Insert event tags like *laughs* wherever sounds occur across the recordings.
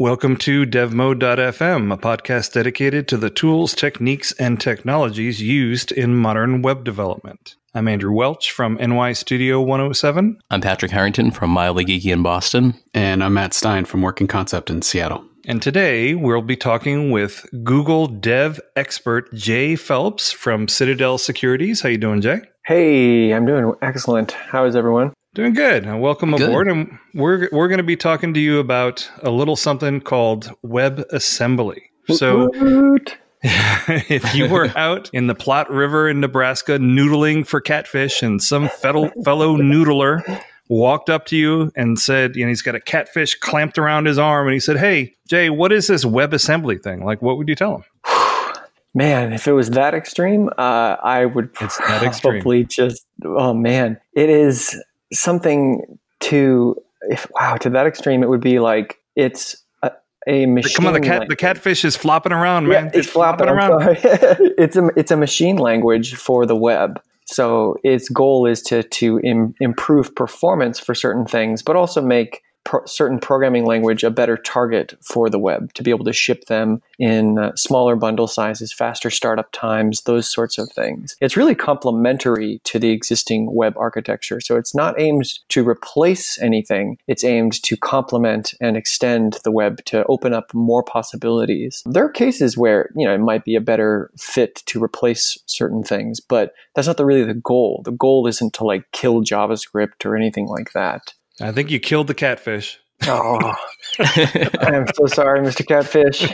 Welcome to DevMode.fm, a podcast dedicated to the tools, techniques, and technologies used in modern web development. I'm Andrew Welch from NY Studio 107. I'm Patrick Harrington from Mildly Geeky in Boston. And I'm Matt Stein from Working Concept in Seattle. And today we'll be talking with Google dev expert Jay Phelps from Citadel Securities. How you doing, Jay? Hey, I'm doing excellent. How is everyone? Doing good. Welcome good. aboard. And we're we're going to be talking to you about a little something called WebAssembly. So *laughs* if you were out in the Platte River in Nebraska noodling for catfish and some fellow, fellow noodler walked up to you and said, you know, he's got a catfish clamped around his arm and he said, Hey, Jay, what is this WebAssembly thing? Like, what would you tell him? *sighs* Man, if it was that extreme, uh, I would it's probably just, oh man, it is something to if wow to that extreme it would be like it's a, a machine come on the cat the catfish is flopping around man. Yeah, it's, it's flopping, flopping around. *laughs* It's a it's a machine language for the web so its goal is to to Im- improve performance for certain things but also make pro- certain programming language a better target for the web to be able to ship them in uh, smaller bundle sizes, faster startup times, those sorts of things. It's really complementary to the existing web architecture. So it's not aimed to replace anything, it's aimed to complement and extend the web to open up more possibilities. There are cases where, you know, it might be a better fit to replace certain things, but that's not the, really the goal. The goal isn't to like kill JavaScript or anything like that. I think you killed the catfish. Oh, *laughs* I am so sorry, Mr. Catfish.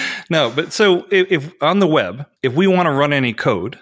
*laughs* no, but so if, if, on the web, if we want to run any code,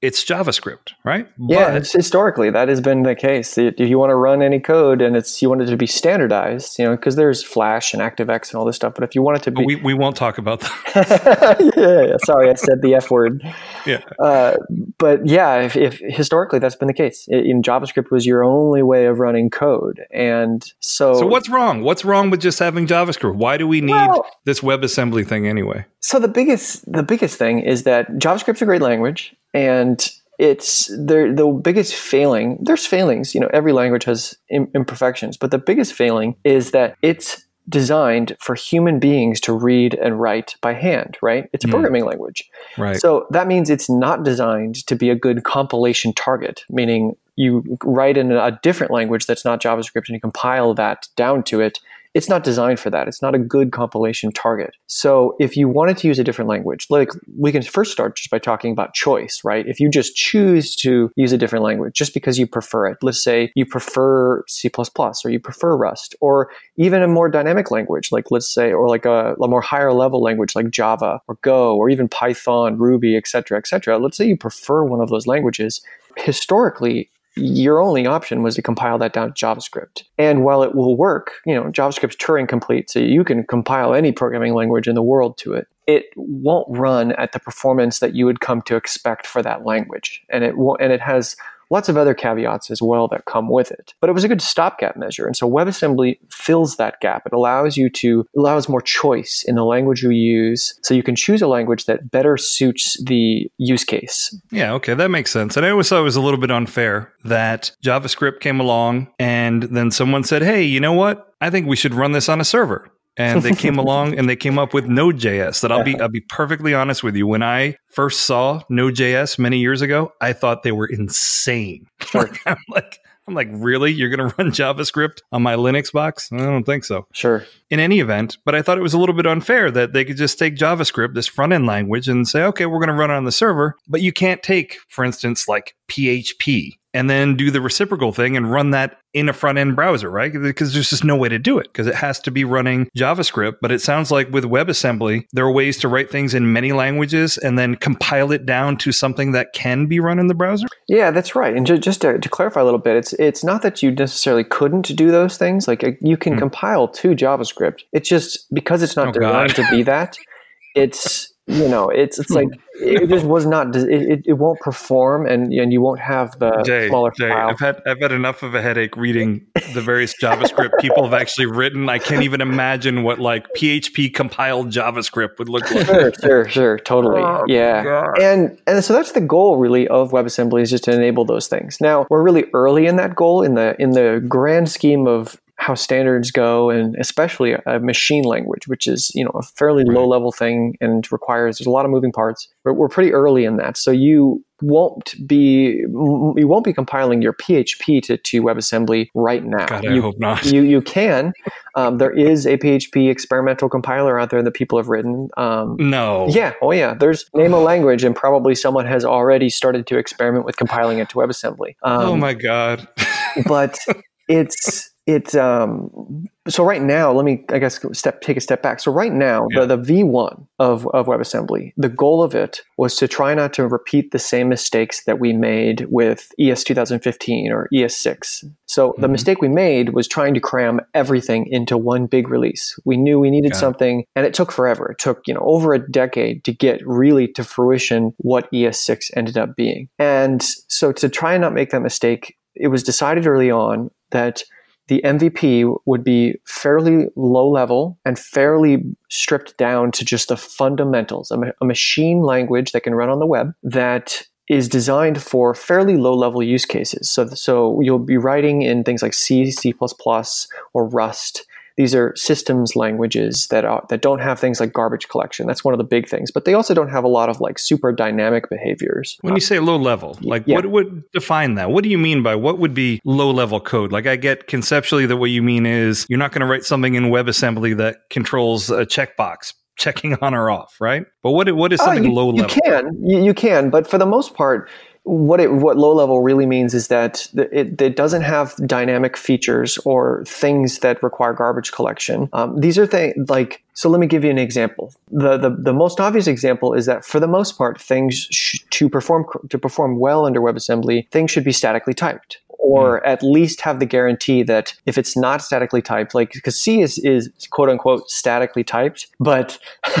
it's JavaScript, right? Yeah, but, historically that has been the case. If you want to run any code and it's you want it to be standardized, you know, because there's Flash and ActiveX and all this stuff. But if you want it to be, we, we won't talk about that. *laughs* yeah, sorry, I said the F word. Yeah. Uh, but yeah, if, if, historically that's been the case, in JavaScript was your only way of running code, and so so what's wrong? What's wrong with just having JavaScript? Why do we need well, this WebAssembly thing anyway? So the biggest the biggest thing is that JavaScript's a great language and it's the the biggest failing. There's failings, you know. Every language has imperfections, but the biggest failing is that it's designed for human beings to read and write by hand. Right? It's a mm. programming language. Right. So that means it's not designed to be a good compilation target. Meaning, you write in a different language that's not JavaScript, and you compile that down to it it's not designed for that. It's not a good compilation target. So if you wanted to use a different language, like we can first start just by talking about choice, right? If you just choose to use a different language just because you prefer it, let's say you prefer C++ or you prefer Rust or even a more dynamic language, like let's say, or like a, a more higher level language like Java or Go or even Python, Ruby, etc., etc. Let's say you prefer one of those languages. Historically, your only option was to compile that down to JavaScript. And while it will work, you know, JavaScript's Turing complete, so you can compile any programming language in the world to it. It won't run at the performance that you would come to expect for that language, and it will, and it has lots of other caveats as well that come with it. But it was a good stopgap measure. And so WebAssembly fills that gap. It allows you to allows more choice in the language you use. So you can choose a language that better suits the use case. Yeah, okay, that makes sense. And I always thought it was a little bit unfair that JavaScript came along and then someone said, Hey, you know what? I think we should run this on a server and they came *laughs* along and they came up with Node.js. That I'll be I'll be perfectly honest with you. When I first saw Node.js many years ago, I thought they were insane. *laughs* like, I'm like I'm like, really? You're going *laughs* to run JavaScript on my Linux box? I don't think so. Sure. In any event, but I thought it was a little bit unfair that they could just take JavaScript, this front end language, and say, okay, we're going to run it on the server. But you can't take, for instance, like PHP and then do the reciprocal thing and run that in a front end browser, right? Because there's just no way to do it because it has to be running JavaScript. But it sounds like with WebAssembly, there are ways to write things in many languages and then compile it down to something that can be run in the browser. Yeah, that's right. And just to, to clarify a little bit, it's it's not that you necessarily couldn't do those things. Like uh, you can mm. compile to JavaScript. It's just because it's not oh, designed to be that. *laughs* It's you know, it's it's like *laughs* it just was not. It, it won't perform, and and you won't have the Jay, smaller Jay, file. I've had I've had enough of a headache reading the various JavaScript people have actually written. I can't even imagine what like PHP compiled JavaScript would look like. Sure, sure, sure, totally, oh, yeah. And and so that's the goal really of WebAssembly is just to enable those things. Now we're really early in that goal in the in the grand scheme of how standards go, and especially a machine language, which is you know a fairly Right. low level thing and requires there's a lot of moving parts. But we're pretty early in that, so you won't be you won't be compiling your PHP to, to WebAssembly right now. God, I you, hope not. you you can. Um, there is a PHP experimental compiler out there that people have written. Um, no. yeah, oh yeah. There's name a language, and probably someone has already started to experiment with compiling it to WebAssembly. Um, oh my god. but *laughs* it's it's um so right now let me i guess step take a step back so right now Yeah. the, the v1 of, of webassembly the goal of it was to try not to repeat the same mistakes that we made with es 2015 or es6 so the Mhm. mistake we made was trying to cram everything into one big release we knew we needed it. something and it took forever it took you know over a decade to get really to fruition what es6 ended up being and so to try and not make that mistake it was decided early on that the MVP would be fairly low level and fairly stripped down to just the fundamentals, a, a machine language that can run on the web that is designed for fairly low level use cases. So, so you'll be writing in things like C, C++, or Rust. These are systems languages that are, that don't have things like garbage collection. That's one of the big things. But they also don't have a lot of like super dynamic behaviors. When you say low level, like yeah. what would define that? What do you mean by what would be low level code? Like I get conceptually that what you mean is you're not going to write something in WebAssembly that controls a checkbox checking *laughs* on or off, right? But what what is Oh, something you, low you can, you, you can, but for the most part, what it what low level really means is that it, it doesn't have dynamic features or things that require garbage collection. Um, these are things like so. Let me give you an example. The, the the most obvious example is that for the most part, things sh- to perform to perform well under WebAssembly, things should be statically typed. Or at least have the guarantee that if it's not statically typed, like because C is, is quote unquote statically typed, but *laughs*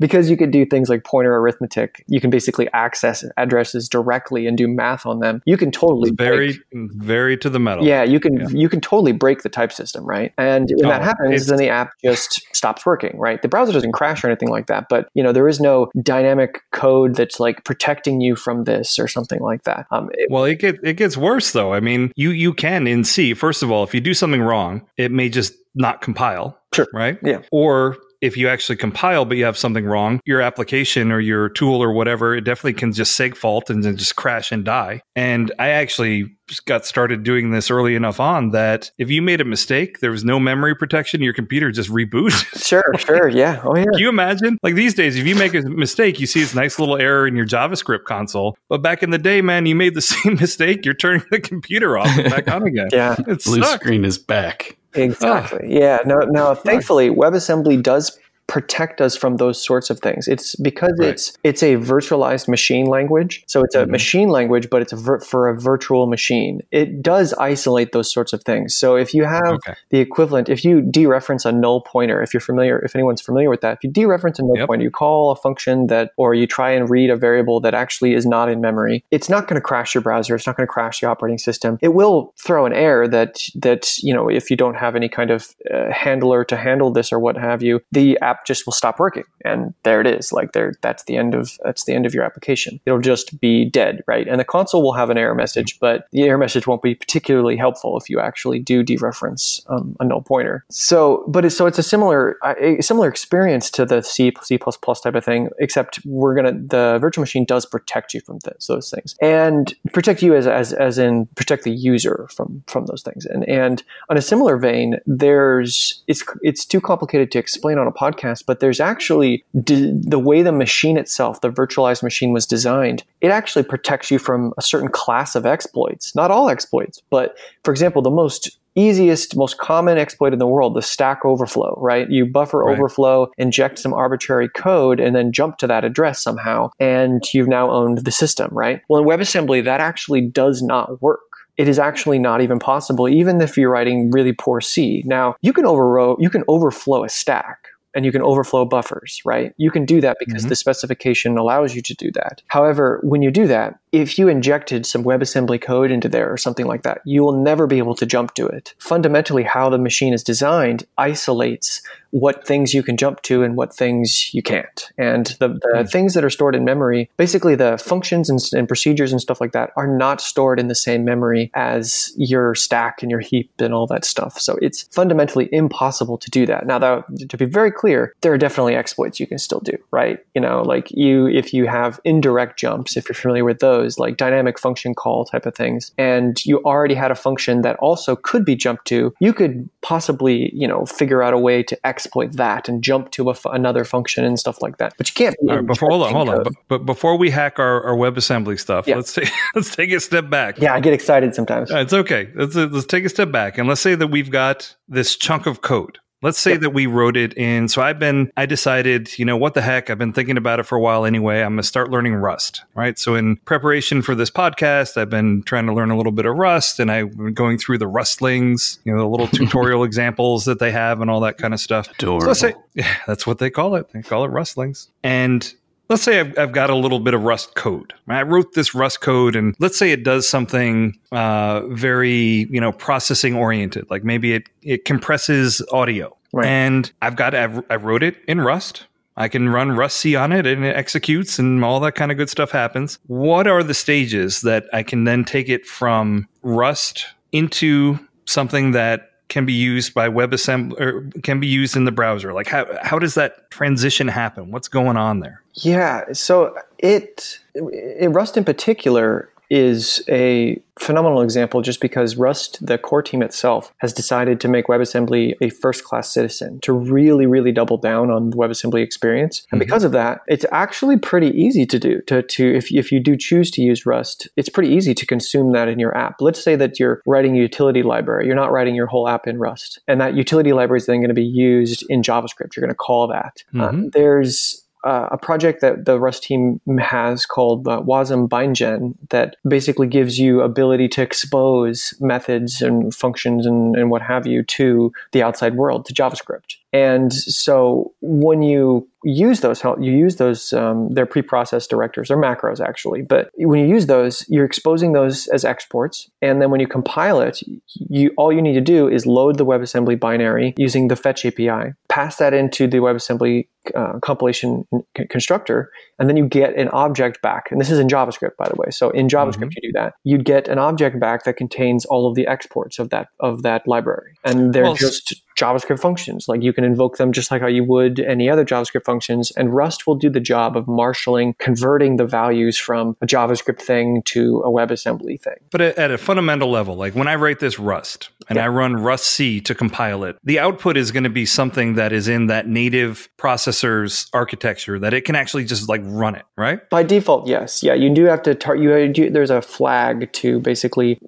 because you could do things like pointer arithmetic, you can basically access addresses directly and do math on them. You can totally It's very break- very to the metal. yeah, you can Yeah. you can totally break the type system, right? And when that Oh, happens, it's- then the app just stops working, right? The browser doesn't crash or anything like that, but you know there is no dynamic code that's like protecting you from this or something like that. Um, it- Well, it get it gets worse though. I mean, you you can in C. First of all, if you do something wrong, it may just not compile. Sure. Right. Yeah. Or if you actually compile but you have something wrong, your application or your tool or whatever, it definitely can just seg fault and then just crash and die. And I actually got started doing this early enough on that if you made a mistake, there was no memory protection, your computer just reboots. *laughs* sure, sure, yeah, oh yeah. Can you imagine? Like these days, if you make a mistake, you see this nice little error in your JavaScript console. But back in the day, man, you made the *laughs* same mistake. You're turning the computer off and back on *laughs* again. Yeah, It Blue sucks. screen is back. Exactly. Yeah. Now, now, thankfully, WebAssembly does protect us from those sorts of things. It's because Right. it's it's a virtualized machine language. So it's a Mhm. machine language, but it's a vir- for a virtual machine. It does isolate those sorts of things. So if you have Okay. the equivalent, if you dereference a null pointer, if you're familiar, if anyone's familiar with that, if you dereference a null Yep. pointer, you call a function that, or you try and read a variable that actually is not in memory, it's not going to crash your browser. It's not going to crash the operating system. It will throw an error that that you know if you don't have any kind of uh, handler to handle this or what have you, the app just will stop working, and there it is. Like there, that's the end of that's the end of your application. It'll just be dead, right? And the console will have an error message, but the error message won't be particularly helpful if you actually do dereference um, a null pointer. So, but it's, so it's a similar a similar experience to the C C type of thing, except we're gonna the virtual machine does protect you from th- those things and protect you as, as as in protect the user from from those things. And and on a similar vein, there's it's it's too complicated to explain on a podcast, but there's actually d- the way the machine itself, the virtualized machine was designed, it actually protects you from a certain class of exploits. Not all exploits, but for example, the most easiest, most common exploit in the world, the stack overflow, right? You buffer Right. overflow, inject some arbitrary code, and then jump to that address somehow, and you've now owned the system, right? Well, in WebAssembly, that actually does not work. It is actually not even possible, even if you're writing really poor C. Now, you can overrow, you can overflow a stack, and you can overflow buffers, right? You can do that because Mhm. the specification allows you to do that. However, when you do that, if you injected some WebAssembly code into there or something like that, you will never be able to jump to it. Fundamentally, how the machine is designed isolates what things you can jump to and what things you can't. And the, the mm. things that are stored in memory, basically the functions and, and, procedures and stuff like that, are not stored in the same memory as your stack and your heap and all that stuff. So it's fundamentally impossible to do that. Now, that, to be very clear, there are definitely exploits you can still do, right? You know, like you, if you have indirect jumps, if you're familiar with those, like dynamic function call type of things, and you already had a function that also could be jumped to, you could possibly, you know, figure out a way to exploit that and jump to another function and stuff like that. But you can't. Right, before hold on, hold on. But, before we hack our, our WebAssembly stuff, yeah. let's *laughs* take let's take a step back. Yeah, I get excited sometimes. It's okay. Let's let's take a step back and let's say that we've got this chunk of code Let's say yep. that we wrote it in. So I've been, I decided, you know, what the heck? I've been thinking about it for a while anyway. I'm going to start learning Rust, right? So in preparation for this podcast, I've been trying to learn a little bit of Rust and I've been going through the Rustlings, you know, the little *laughs* tutorial examples that they have and all that kind of stuff. Adorable. So let's say, *laughs* yeah, that's what they call it. They call it Rustlings. And let's say I've, I've, got a little bit of Rust code. I wrote this Rust code, and let's say it does something uh, very, you know, processing oriented. Like maybe it it compresses audio, right. and I've got I've, I wrote it in Rust. I can run rustc on it, and it executes, and all that kind of good stuff happens. What are the stages that I can then take it from Rust into something that can be used by WebAssembly or can be used in the browser? Like how how does that transition happen? What's going on there? Yeah, so it in Rust in particular, is a phenomenal example just because Rust, the core team itself, has decided to make WebAssembly a first class citizen, to really, really double down on the WebAssembly experience. And mm-hmm. because of that, it's actually pretty easy to do. To, to if, if you do choose to use Rust, it's pretty easy to consume that in your app. Let's say that you're writing a utility library, you're not writing your whole app in Rust. And that utility library is then going to be used in JavaScript. You're going to call that. Mm-hmm. Um, there's uh, a project that the Rust team has called uh, Wasm BindGen that basically gives you ability to expose methods and functions and, and what have you to the outside world, to JavaScript. And so when you use those, you use those, um, they're pre-processed directors, they're macros actually. But when you use those, you're exposing those as exports. And then when you compile it, you all you need to do is load the WebAssembly binary using the fetch API, pass that into the WebAssembly uh, compilation constructor, and then you get an object back. And this is in JavaScript, by the way. So in JavaScript, mm-hmm. you do that. You'd get an object back that contains all of the exports of that of that library, and they're well, just JavaScript functions. Like you can invoke them just like how you would any other JavaScript functions, and Rust will do the job of marshaling, converting the values from a JavaScript thing to a WebAssembly thing. But at a fundamental level, like when I write this Rust and yeah. I run rustc to compile it, the output is going to be something that is in that native processor's architecture that it can actually just like run it, right? By default, yes. Yeah, you do have to. Tar- you, you there's a flag to basically,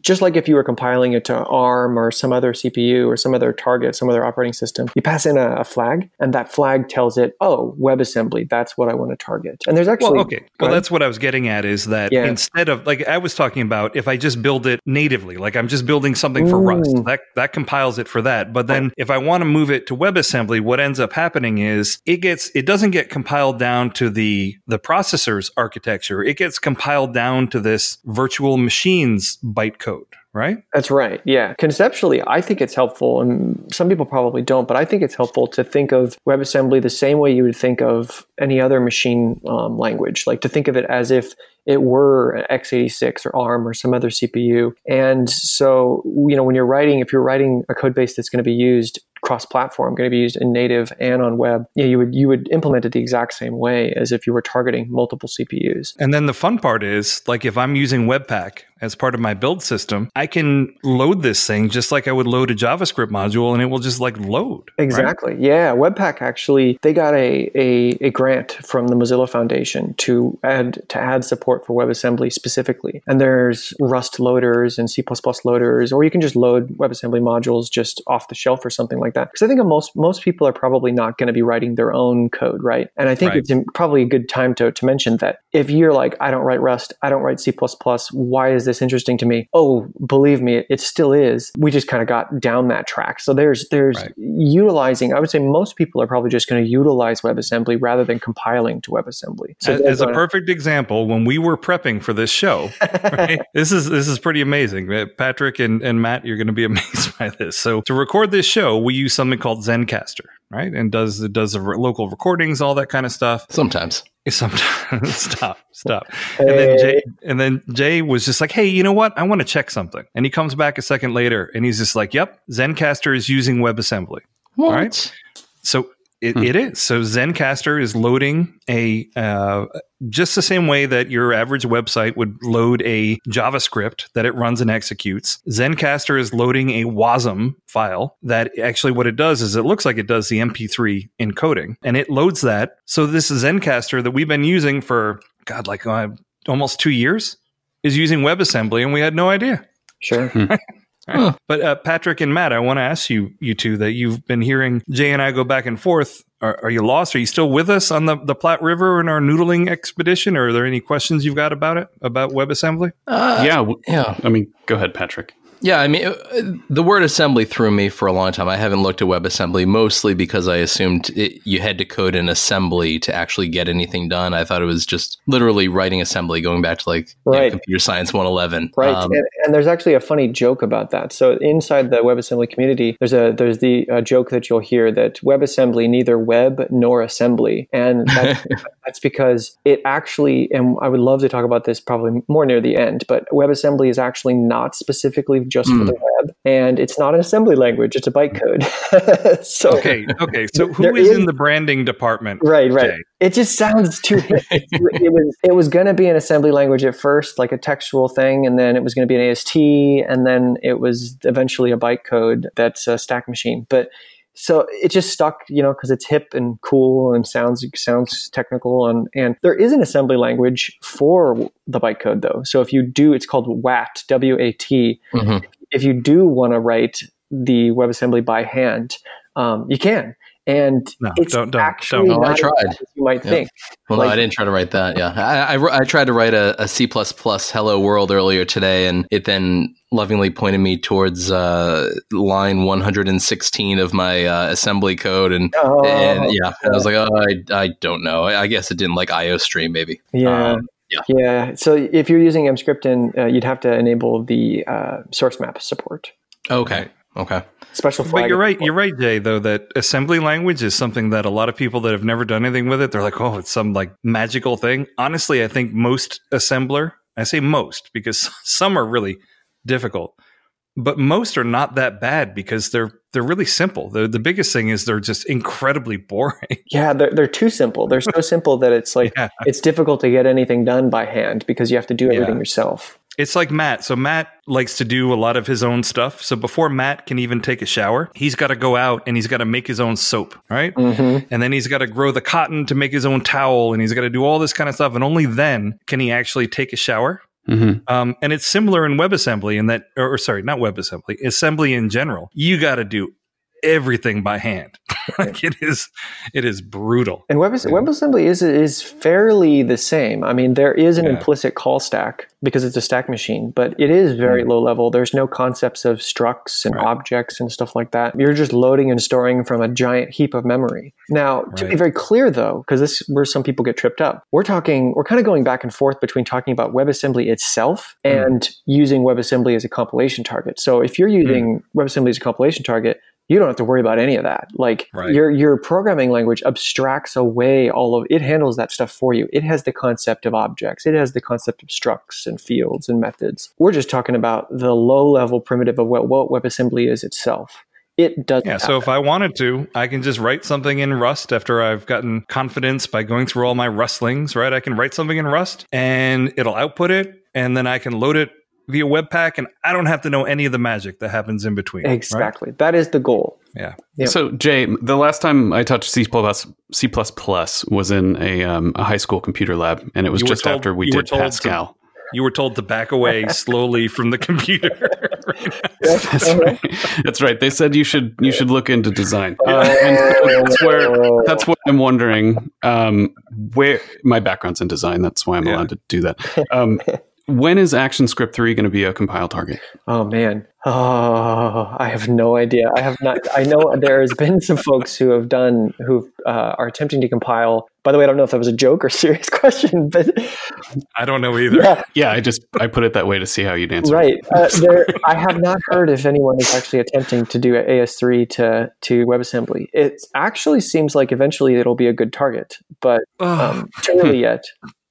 just like if you were compiling it to ARM or some other CPU or some other target, some other operating system, you pass in a, a, flag, and that flag tells it, oh, WebAssembly, that's what I want to target. And there's actually. Well, okay. Well, that's what I was getting at is that yeah. instead of, like, I was talking about if I just build it natively, like I'm just building something for Rust, mm. that, that compiles it for that. But then if I want to move it to WebAssembly, what ends up happening is it gets, it doesn't get compiled down to the, the processor's architecture. It gets compiled down to this virtual machines bytecode right? That's right. Yeah. Conceptually, I think it's helpful, and some people probably don't, but I think it's helpful to think of WebAssembly the same way you would think of any other machine um, language, like to think of it as if it were an x86 or ARM or some other CPU. And so, you know, when you're writing, if you're writing a code base that's going to be used cross-platform, going to be used in native and on web, yeah, you would you would implement it the exact same way as if you were targeting multiple CPUs. And then the fun part is, like, if I'm using Webpack as part of my build system, I can load this thing just like I would load a JavaScript module, and it will just like load. Exactly. Right? Yeah, Webpack actually they got a, a a grant from the Mozilla Foundation to add to add support for WebAssembly specifically, and there's Rust loaders and C++ loaders, or you can just load WebAssembly modules just off the shelf or something like that. Because I think most most people are probably not going to be writing their own code, right? And I think right. it's probably a good time to to mention that if you're like, I don't write Rust, I don't write C++, why is this interesting to me? Oh, believe me, it still is. We just kind of got down that track. So there's there's Right. utilizing. I would say most people are probably just going to utilize WebAssembly rather than compiling to WebAssembly. So as, as a perfect example, when we were prepping for this show, *laughs* right, this is this is pretty amazing. Patrick and, and Matt, you're going to be *laughs* amazed by this. So to record this show, we use something called Zencastr, right, and does it does the re- local recordings, all that kind of stuff. Sometimes. *laughs* Sometimes *laughs* stop, stop. *laughs* And then Jay and then Jay was just like, "Hey, you know what? I want to check something." And he comes back a second later, and he's just like, "Yep, Zencastr is using WebAssembly." What? right. So it, Hmm. it is. So Zencastr is loading a uh, just the same way that your average website would load a JavaScript that it runs and executes. Zencastr is loading a WASM file that actually what it does is it looks like it does the MP3 encoding and it loads that. So this Zencastr that we've been using for God like uh, almost two years is using WebAssembly and we had no idea. sure. *laughs* Huh. But uh, Patrick and Matt, I want to ask you, you two, that you've been hearing Jay and I go back and forth. Are, are you lost? Are you still with us on the, the Platte River in our noodling expedition? Or are there any questions you've got about it, about WebAssembly? Uh, yeah, w- Yeah. I mean, go ahead, Patrick. Yeah, I mean, uh, the word assembly threw me for a long time. I haven't looked at WebAssembly mostly because I assumed it, you had to code in assembly to actually get anything done. I thought it was just literally writing assembly, going back to like you know, computer science 111. Right, Um, and, and there's actually a funny joke about that. So inside the WebAssembly community, there's a there's the uh, joke that you'll hear that WebAssembly neither web nor assembly, and *laughs* that's, that's because it actually. And I would love to talk about this probably more near the end, but WebAssembly is actually not specifically just for Hmm. the web, and it's not an assembly language; it's a bytecode. *laughs* so Okay, okay. So who There is, is- in the branding department? Right, right. Jay? It just sounds too hip. *laughs* it, it was it was going to be an assembly language at first, like a textual thing, and then it was going to be an AST, and then it was eventually a bytecode that's a stack machine. But so it just stuck, you know, because it's hip and cool and sounds sounds technical, and and there is an assembly language for the bytecode though. So if you do, it's called WAT, W A T. mhm. If you do want to write the WebAssembly by hand, um, you can. And No, it's don't- don't- actually don't. Oh, I not as tried. as you might Yeah. think. Well, no, I didn't try to write that. Yeah, I, I, I tried to write a, a C++ Hello World earlier today, and it then lovingly pointed me towards uh, line 116 of my uh, assembly code, and, Oh, and yeah, I was like, oh, I, I don't know. I, I guess it didn't like IO stream, maybe. yeah. Um, yeah. Yeah. So if you're using Emscripten, uh, you'd have to enable the uh, source map support. Okay. Okay. Special flag. But you're right. You're right, Jay. Though that assembly language is something that a lot of people that have never done anything with it, they're like, "Oh, it's some like magical thing." Honestly, I think most assembler, I say most because *laughs* some are really difficult, but most are not that bad because they're they're really simple. The the biggest thing is they're just incredibly *laughs* boring. Yeah, they're, they're too simple. They're so simple that it's like *laughs* Yeah. it's difficult to get anything done by hand because you have to do everything Yeah. yourself. It's like Matt. So Matt likes to do a lot of his own stuff. So before Matt can even take a shower, he's got to go out and he's got to make his own soap, right? Mm-hmm. and then he's got to grow the cotton to make his own towel and he's got to do all this kind of stuff and only then can he actually take a shower hmm um, and it's similar in webassembly in that or, or sorry not webassembly assembly in general you got to do everything by hand *laughs* like it is it is brutal And Web, WebAssembly is is fairly the same. I mean, there is an Yeah. implicit call stack because it's a stack machine, but it is very mm. low level. There's no concepts of structs and Right. objects and stuff like that. You're just loading and storing from a giant heap of memory. Now, to be very clear though, because this is where some people get tripped up, we're talking, we're kind of going back and forth between talking about WebAssembly itself mm. and using WebAssembly as a compilation target. So if you're mm. using WebAssembly as a compilation target, you don't have to worry about any of that. Like Right. your your programming language abstracts away all of it handles that stuff for you. It has the concept of objects. It has the concept of structs and fields and methods. We're just talking about the low level primitive of what, what WebAssembly is itself. It doesn't. yeah so if i wanted to i can just write something in rust after i've gotten confidence by going through all my rustlings right i can write something in rust and it'll output it and then i can load it via webpack and i don't have to know any of the magic that happens in between right? exactly. That is the goal. yeah Yep. So, Jay, the last time I touched C C was in a, um, a high school computer lab, and it was You just told- after we you were did told to- Pascal. You were told to back away *laughs* slowly from the computer. *laughs* That's right. That's right. They said you should you should look into design, uh, and that's where that's what I'm wondering. Um, where my background's in design, that's why I'm Yeah. allowed to do that. Um, *laughs* when is ActionScript 3 going to be a compile target? Oh man. Oh, I have no idea. I have not. I know there has been some folks who have done who uh, are attempting to compile. By the way, I don't know if that was a joke or serious *laughs* question, but I don't know either. yeah, Yeah, I just I put it that way to see how you'd answer. right. Uh, there, I have not heard if anyone is actually attempting to do AS3 to to WebAssembly. It actually seems like eventually it'll be a good target, but Ugh. um, too early yet.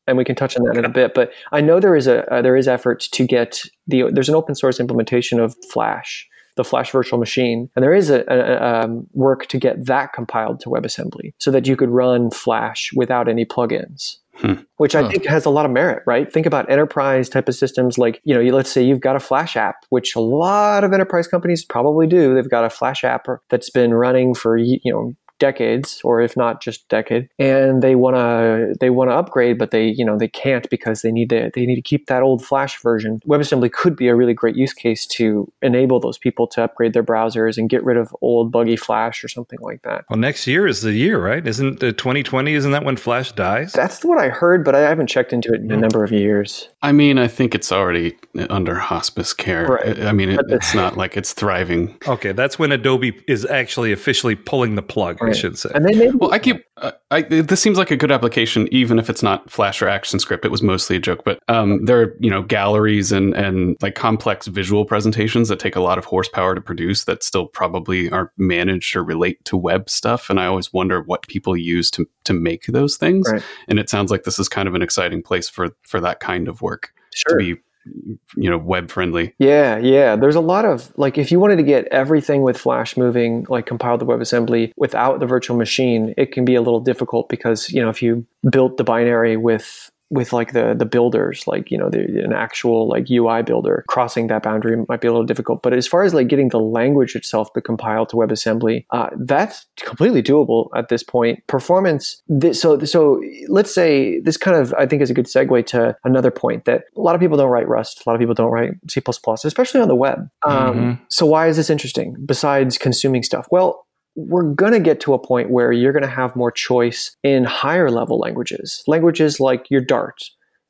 And we can touch on that in a bit. But I know there is a uh, there is effort to get the there's an open source implementation of Flash, the Flash virtual machine, and there is a, a, a um, work to get that compiled to WebAssembly so that you could run Flash without any plugins. Hmm. Which I Huh. think has a lot of merit, right? Think about enterprise type of systems like, you know, you, let's say you've got a Flash app, which a lot of enterprise companies probably do. They've got a Flash app that's been running for, you know, decades or if not just decade and they want to they want to upgrade but they you know they can't because they need to they need to keep that old flash version webassembly could be a really great use case to enable those people to upgrade their browsers and get rid of old buggy flash or something like that Well, next year is the year, right? Isn't the 2020? Isn't that when Flash dies? that's what i heard but i haven't checked into it in a hmm. number of years I mean, I think it's already under hospice care. Right. I I mean, it, it's not like it's thriving. Okay, that's when Adobe is actually officially pulling the plug. I should say. and they maybe Well, I keep. Uh, I, this seems like a good application, even if it's not Flash or ActionScript. It was mostly a joke, but um, there are you know galleries and and like complex visual presentations that take a lot of horsepower to produce that still probably aren't managed or relate to web stuff. And I always wonder what people use to to make those things. Right. And it sounds like this is kind of an exciting place for for that kind of work sure to be you know web friendly. Yeah, yeah. There's a lot of like if you wanted to get everything with Flash moving, like compiled to WebAssembly without the virtual machine, it can be a little difficult because you know if you built the binary with with like the the builders, like you know the, an actual like UI builder, crossing that boundary might be a little difficult. But as far as like getting the language itself to compile to WebAssembly, uh, that's completely doable at this point. Performance. This, so so let's say this kind of I think is a good segue to another point that a lot of people don't write Rust, a lot of people don't write C++, especially on the web. Um, Mhm. So why is this interesting? Besides consuming stuff, well. We're going to get to a point where you're going to have more choice in higher level languages. Languages like your Dart,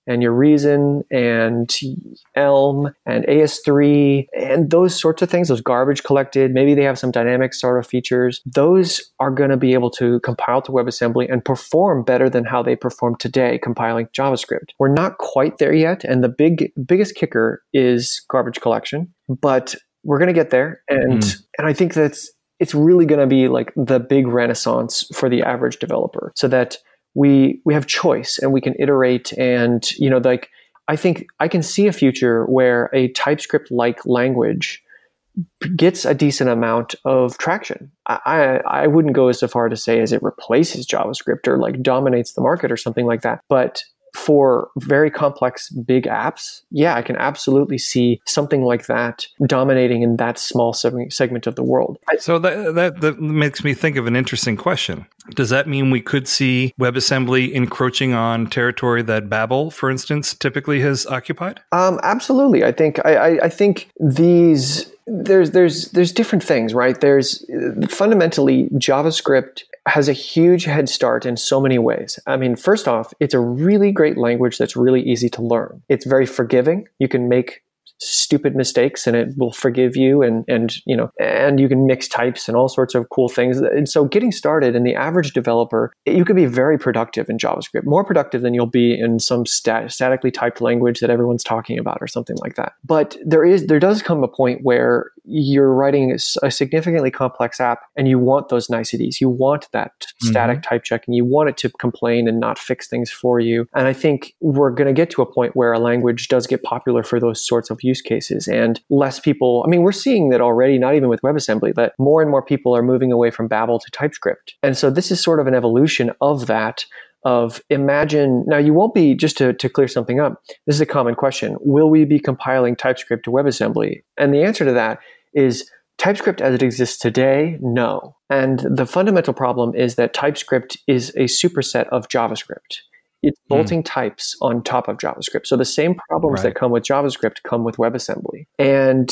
and your Reason and Elm and AS3 and those sorts of things, those garbage collected, maybe they have some dynamic sort of features. Those are going to be able to compile to WebAssembly and perform better than how they perform today compiling JavaScript. We're not quite there yet, and the big biggest kicker is garbage collection, but we're going to get there and Mm. and I think that's it's really going to be like the big renaissance for the average developer so that we we have choice and we can iterate and you know like i think i can see a future where a typescript like language gets a decent amount of traction. I, I i wouldn't go as far to say as it replaces javascript or like dominates the market or something like that but for very complex big apps yeah i can absolutely see something like that dominating in that small segment of the world So that, that that makes me think of an interesting question. Does that mean we could see WebAssembly encroaching on territory that Babel, for instance, typically has occupied? Um, absolutely. I think I, I, I think these there's there's there's different things, right? There's fundamentally JavaScript has a huge head start in so many ways. I mean, first off, it's a really great language that's really easy to learn. It's very forgiving. You can make stupid mistakes and it will forgive you and and you know and you can mix types and all sorts of cool things. And so getting started in the average developer you can be very productive in javascript more productive than you'll be in some stat- statically typed language that everyone's talking about or something like that. But there is there does come a point where you're writing a significantly complex app and you want those niceties. You want that mm-hmm. static type checking you want it to complain and not fix things for you. And i think we're going to get to a point where a language does get popular for those sorts of use cases and less people i mean we're seeing that already not even with webassembly that more and more people are moving away from babel to typescript and so this is sort of an evolution of that of imagine now you won't be just to, to clear something up this is a common question will we be compiling typescript to webassembly and the answer to that is TypeScript as it exists today, no. And the fundamental problem is that TypeScript is a superset of JavaScript. It's Hmm. bolting types on top of JavaScript. So the same problems Right. that come with JavaScript come with WebAssembly. And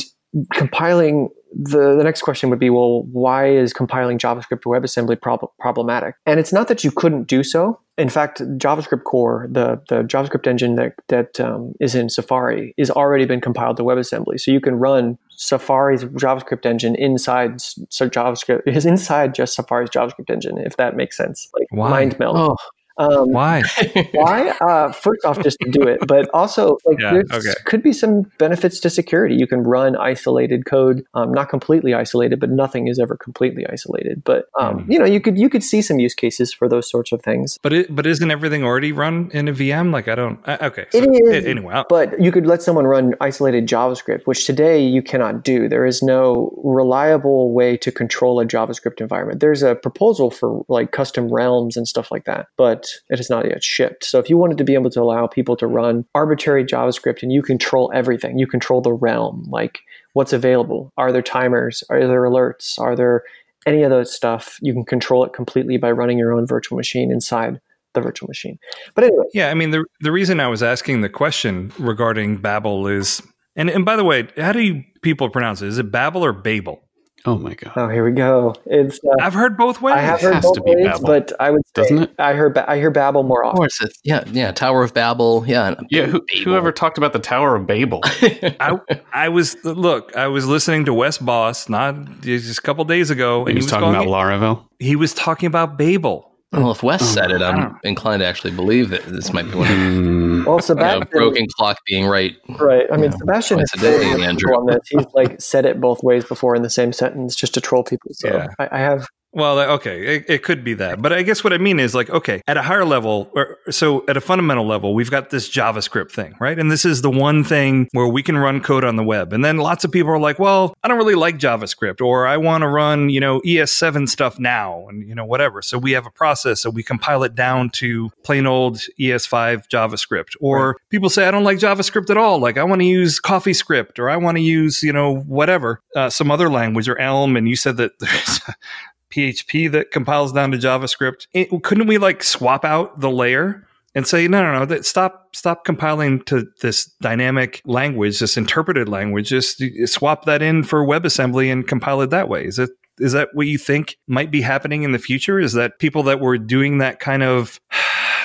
compiling the, the next question would be well why is compiling javascript to webassembly prob- problematic and it's not that you couldn't do so in fact javascript core the, the javascript engine that, that um, is in safari is already been compiled to webassembly so you can run safari's javascript engine inside so javascript is *laughs* inside just safari's javascript engine if that makes sense like Why? mind meld Oh, um, Why? *laughs* why? Uh, first off, just to do it, but also like Yeah, there okay. could be some benefits to security. You can run isolated code, um, not completely isolated, but nothing is ever completely isolated. But um, Hmm. you know, you could you could see some use cases for those sorts of things. But it, but isn't everything already run in a VM? Like I don't. Uh, okay. It so- is, a- Anyway, I'll- But you could let someone run isolated JavaScript, which today you cannot do. There is no reliable way to control a JavaScript environment. There's a proposal for like custom realms and stuff like that, but it has not yet shipped. So if you wanted to be able to allow people to run arbitrary JavaScript and you control everything, you control the realm, like what's available. Are there timers? Are there alerts? Are there any of those stuff? You can control it completely by running your own virtual machine inside the virtual machine. But anyway, Yeah, I mean the the reason I was asking the question regarding Babel is, and and by the way, how do you people pronounce it? Is it Babel or Babel? Oh my god. oh, here we go. It's uh, I've heard both ways. I have It heard has both to be ways, Babel. but I would say Doesn't it? I heard ba- I hear Babel more of often. course, it's, yeah, yeah. Tower of Babel, yeah. Yeah, who, whoever talked about the Tower of Babel? *laughs* I I was look. I was listening to Wes Bos not just a couple days ago, and he and was talking about calling Laravel. he was talking about Babel. Well, if Wes said it, I I'm inclined to actually believe that this might be one of Hmm. Well, you know, Sebastian, broken clock being right. right? I mean, Yeah. Sebastian is Twice a day, Andrew. on this. He's like said it both ways before in the same sentence just to troll people. So Yeah. I, I have Well, okay, it, it could be that, but I guess what I mean is like, okay, at a higher level, or so at a fundamental level, we've got this JavaScript thing, right? And this is the one thing where we can run code on the web. And then lots of people are like, well, I don't really like JavaScript, or I want to run, you know, ES7 stuff now, and you know, whatever. So we have a process, so we compile it down to plain old ES5 JavaScript. Or people say, I don't like JavaScript at all. Like I want to use CoffeeScript, or I want to use, you know, whatever, uh, some other language or Elm. And you said that *laughs* there's PHP that compiles down to JavaScript. It- couldn't we like swap out the layer and say no, no, no, that stop, stop compiling to this dynamic language, this interpreted language. Just swap that in for WebAssembly and compile it that way. Is it? Is that what you think might be happening in the future? Is that people that were doing that kind of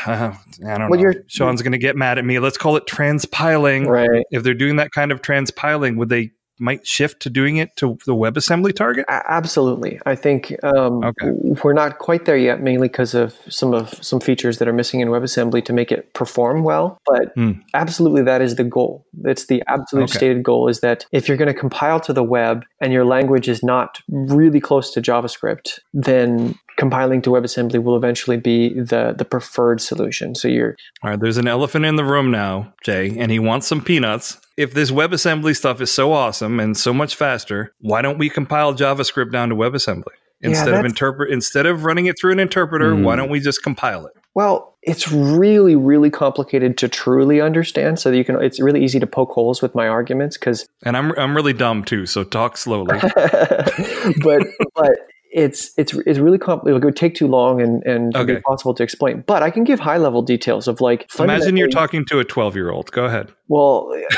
uh, *sighs* I don't Well, know. Sean's going to get mad at me. Let's call it transpiling. right. If they're doing that kind of transpiling, would they might shift to doing it to the WebAssembly target? Absolutely. I think um, Okay. we're not quite there yet, mainly because of some of some features that are missing in WebAssembly to make it perform well. But Hmm. absolutely, that is the goal. It's the absolute Okay. stated goal is that if you're going to compile to the web and your language is not really close to JavaScript, then compiling to WebAssembly will eventually be the the preferred solution. So you're All right, there's an elephant in the room now, Jay, and he wants some peanuts. If this WebAssembly stuff is so awesome and so much faster, why don't we compile JavaScript down to WebAssembly Yeah, instead of interpret instead of running it through an interpreter? Hmm. Why don't we just compile it? Well, it's really, really complicated to truly understand. So that you can, it's really easy to poke holes with my arguments because, And I'm I'm really dumb too, so talk slowly. *laughs* but but it's it's it's really complicated. It would take too long and and it'd be Okay. impossible to explain. But I can give high level details of like. Imagine you're talking to a 12 year old. Go ahead. Well, *laughs*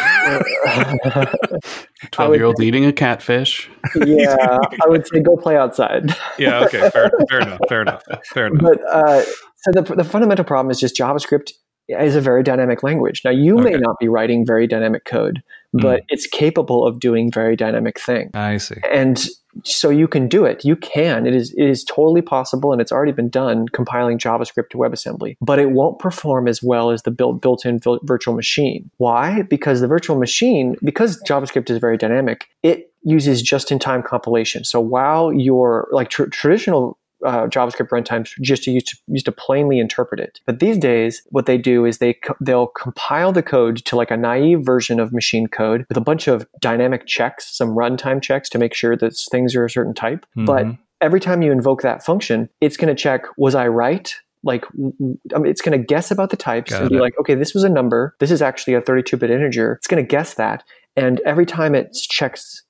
*laughs* Twelve year old eating a catfish. *laughs* yeah, I would say go play outside. Yeah. Okay. Fair, fair enough. Fair enough. Fair enough. But uh, so the, the fundamental problem is just JavaScript is a very dynamic language. Now you may not be writing very dynamic code, but mm. it's capable of doing very dynamic things. I see. And so you can do it. You can. It is it is totally possible, and it's already been done compiling JavaScript to WebAssembly. But it won't perform as well as the built built-in virtual machine. Why? Because the virtual machine, because JavaScript is very dynamic, it uses just-in-time compilation. So while your like tr- traditional uh, JavaScript runtimes just to used to, used to plainly interpret it. But these days, what they do is they co- they'll compile the code to like a naive version of machine code with a bunch of dynamic checks, some runtime checks to make sure that things are a certain type. But Mhm. every time you invoke that function, it's going to check was I right? Like, I mean, it's going to guess about the types Got and be it. like, okay, this was a number. This is actually a 32-bit integer. It's going to guess that, and every time it checks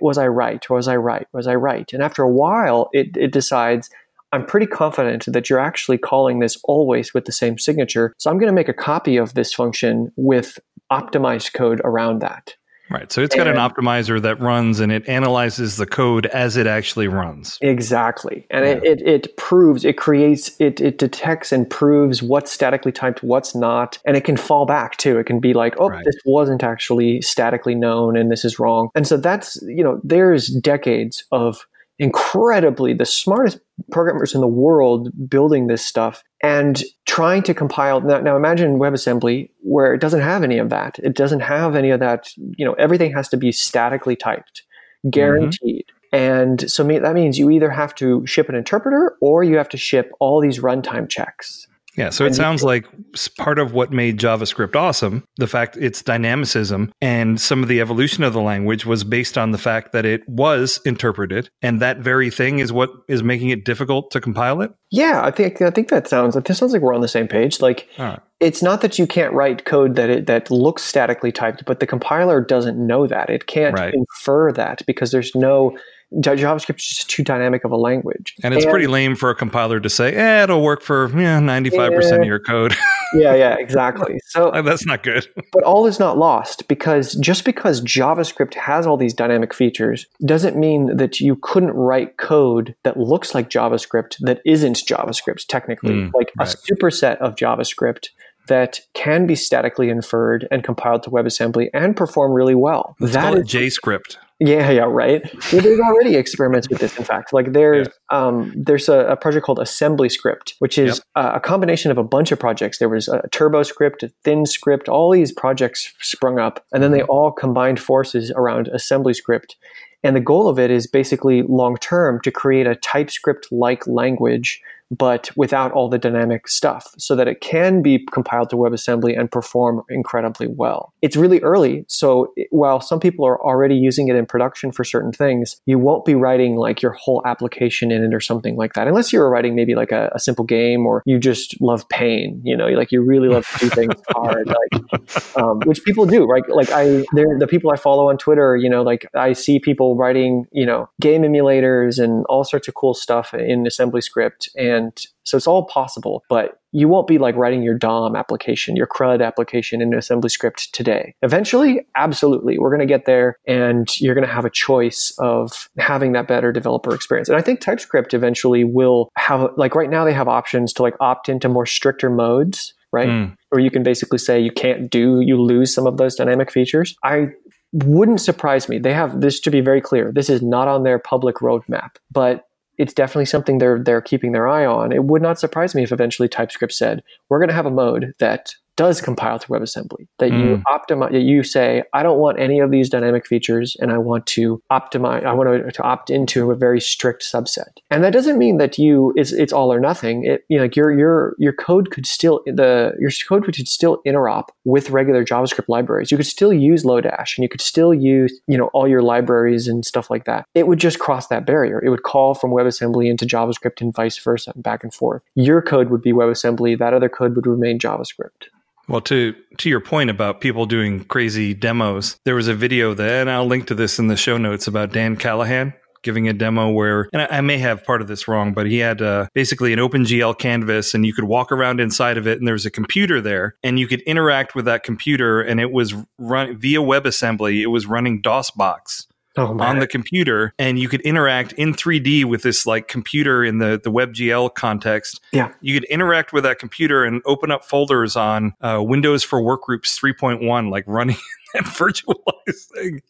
was I right? Was I right? Was I right? And after a while, it, it decides, I'm pretty confident that you're actually calling this always with the same signature. So I'm going to make a copy of this function with optimized code around that. Right. So it's got an optimizer that runs and it analyzes the code as it actually runs. Exactly. And it, it, it proves, it creates, it, it detects and proves what's statically typed, what's not. And it can fall back too. It can be like, oh, Right. this wasn't actually statically known and this is wrong. And so that's, you know, there's decades of incredibly the smartest programmers in the world building this stuff and trying to compile now, now imagine webassembly where it doesn't have any of that. It doesn't have any of that you know everything has to be statically typed mm-hmm. guaranteed. And so that means you either have to ship an interpreter or you have to ship all these runtime checks Yeah. So it sounds like part of what made JavaScript awesome, the fact its dynamicism and some of the evolution of the language was based on the fact that it was interpreted. And that very thing is what is making it difficult to compile it. yeah i think i think that sounds that sounds like we're on the same page like right. it's not that you can't write code that it, that looks statically typed, but the compiler doesn't know that. It can't Right. infer that because there's no JavaScript is just too dynamic of a language. And it's pretty lame for a compiler to say, eh, it'll work for yeah, 95% of your code. *laughs* yeah, yeah, exactly. *laughs* So, That's not good. *laughs* but all is not lost because just because JavaScript has all these dynamic features doesn't mean that you couldn't write code that looks like JavaScript that isn't JavaScript technically, Mm, like right. a superset of JavaScript that can be statically inferred and compiled to WebAssembly and perform really well. Let's That is JScript. Yeah, yeah, right. Well, there's already experiments with this. In fact, like there's um, there's a, a project called AssemblyScript, which is uh, a combination of a bunch of projects. There was a TurboScript, a ThinScript. All these projects sprung up, and then they all combined forces around AssemblyScript. And the goal of it is basically long term to create a TypeScript like language, but without all the dynamic stuff, so that it can be compiled to WebAssembly and perform incredibly well. It's really early, so while some people are already using it in production for certain things, you won't be writing like your whole application in it or something like that, unless you're writing maybe like a, a simple game or you just love pain, you know, like you really love to do things *laughs* hard, like um, which people do, right? Like I, they're the people I follow on Twitter. You know, like I see people writing, you know, game emulators and all sorts of cool stuff in assembly script, and so it's all possible. But you won't be like writing your DOM application, your CRUD application in assembly script today. Eventually, absolutely, we're going to get there, and you're going to have a choice of having that better developer experience. And I think TypeScript eventually will have, like right now, they have options to like opt into more stricter modes, right? Mm. or you can basically say you can't do you lose some of those dynamic features i wouldn't surprise me they have this to be very clear this is not on their public roadmap but it's definitely something they're they're keeping their eye on. It would not surprise me if eventually typescript said we're going to have a mode that does compile to WebAssembly. That you hmm. optimize, that you say, I don't want any of these dynamic features, and I want to optimize. I want to, to opt into a very strict subset. And that doesn't mean that you it's, it's all or nothing. It you know like your your your code could still the your code could still interop with regular JavaScript libraries. You could still use Lodash, and you could still use you know all your libraries and stuff like that. It would just cross that barrier. It would call from WebAssembly into JavaScript and vice versa, back and forth. Your code would be WebAssembly. That other code would remain JavaScript. Well, to to your point about people doing crazy demos, there was a video that, and I'll link to this in the show notes about Dan Callahan giving a demo where, and I, I may have part of this wrong, but he had uh, basically an OpenGL canvas, and you could walk around inside of it, and there was a computer there, and you could interact with that computer, and it was run via WebAssembly. It was running DOSBox Oh on the computer and you could interact in 3D with this like computer in the the WebGL context. Yeah. You could interact with that computer and open up folders on uh, Windows for Workgroups 3.1 like running *laughs* that virtualized thing.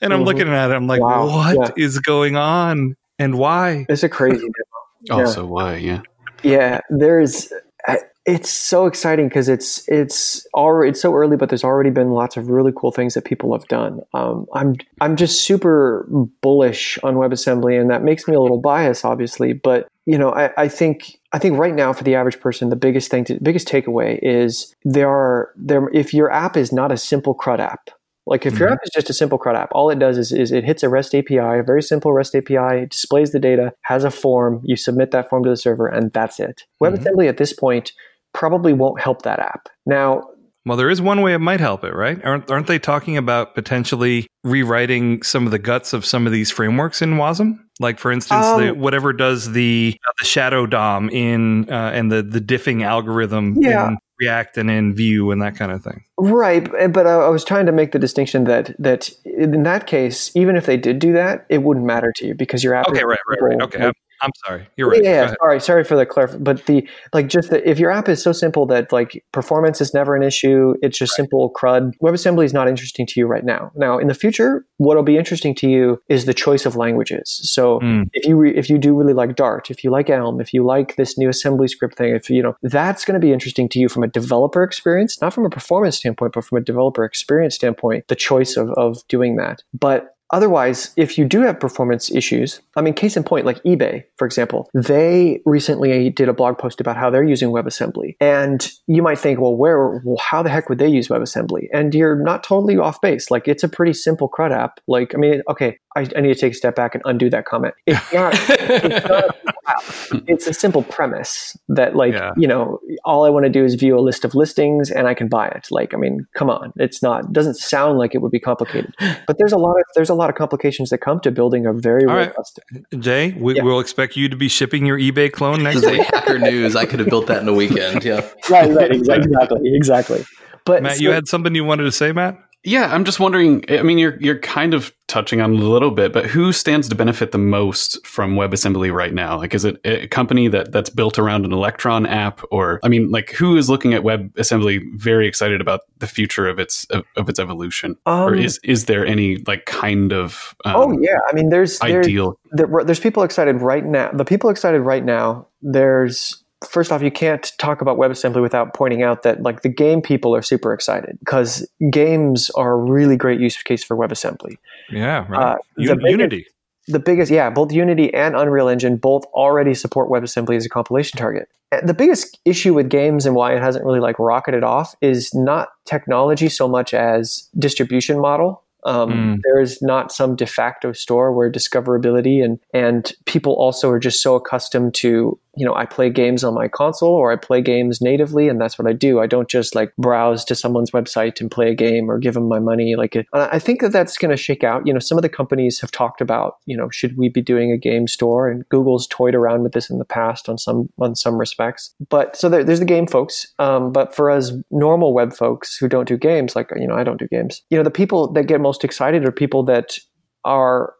And I'm Mhm. looking at it I'm like Wow. what is Yeah. going on and why? It's a crazy *laughs* demo. Also, why? Yeah. Yeah, there's. I- It's so exciting because it's it's already it's so early, but there's already been lots of really cool things that people have done. Um, I'm I'm just super bullish on WebAssembly, and that makes me a little biased, obviously. But you know, I, I think I think right now for the average person, the biggest thing, to, biggest takeaway is there are there. If your app is not a simple CRUD app, like if your Mhm. app is just a simple CRUD app, all it does is, is it hits a REST API, a very simple REST API, displays the data, has a form, you submit that form to the server, and that's it. Mhm. WebAssembly at this point probably won't help that app. Now, Well, there is one way it might help it, right? Aren't aren't they talking about potentially rewriting some of the guts of some of these frameworks in WASM? Like, for instance, the, Um, whatever does the uh, the shadow DOM in uh, and the the diffing algorithm Yeah. in React and in Vue and that kind of thing. Right, but I I was trying to make the distinction that that in that case, even if they did do that, it wouldn't matter to you because your app. Okay, right, right, right. Okay, I'm, sorry. You're right. Yeah, sorry, sorry for the clarif. But the like, just the, if your app is so simple that like performance is never an issue, it's just simple CRUD. WebAssembly is not interesting to you right now. Now, in the future, what'll be interesting to you is the choice of languages. So Mm. if you re, if you do really like Dart, if you like Elm, if you like this new assembly script thing, if you know that's going to be interesting to you from a developer experience, not from a performance standpoint, but from a developer experience standpoint, the choice of of doing that. But Otherwise, if you do have performance issues, I mean, case in point, like eBay, for example, they recently did a blog post about how they're using WebAssembly. And you might think, well, where, well, how the heck would they use WebAssembly? And you're not totally off base. Like, it's a pretty simple CRUD app. Like, I mean, okay, I, I need to take a step back and undo that comment. It's not, it's not a *laughs* simple. It's a simple premise that, like, Yeah. you know, all I want to do is view a list of listings and I can buy it. Like, I mean, come on, it's not, doesn't sound like it would be complicated but there's a lot of there's a lot of complications that come to building a very All right. robust. Jay, we, Yeah. we'll expect you to be shipping your eBay clone next This is week. hacker news. I could have built that in a weekend. Yeah. *laughs* Right, right, exactly, exactly. But Matt, so- you had something you wanted to say, Matt? Yeah, I'm just wondering. I mean, you're you're kind of touching on it a little bit, but who stands to benefit the most from WebAssembly right now? Like, is it a company that that's built around an Electron app, or I mean, like, who is looking at WebAssembly very excited about the future of its of, of its evolution, or Um, is is there any like kind of um, oh yeah, I mean, there's there's, ideal? there, there's people excited right now. The people excited right now. There's first off, you can't talk about WebAssembly without pointing out that like the game people are super excited because games are a really great use case for WebAssembly. Yeah, right. Uh, U- the biggest- Unity. the biggest yeah both unity and unreal engine both already support webassembly as a compilation target the biggest issue with games and why it hasn't really like rocketed off is not technology so much as distribution model um, Mm. there is not some de facto store where discoverability and and people also are just so accustomed to you know i play games on my console or i play games natively and that's what i do. I don't just like browse to someone's website and play a game or give them my money like i think that that's going to shake out. You know some of the companies have talked about you know should we be doing a game store? And google's toyed around with this in the past on some on some respects. But so there, there's the game folks. Um, but for us normal web folks who don't do games like you know i don't do games you know the people that get most excited are people that are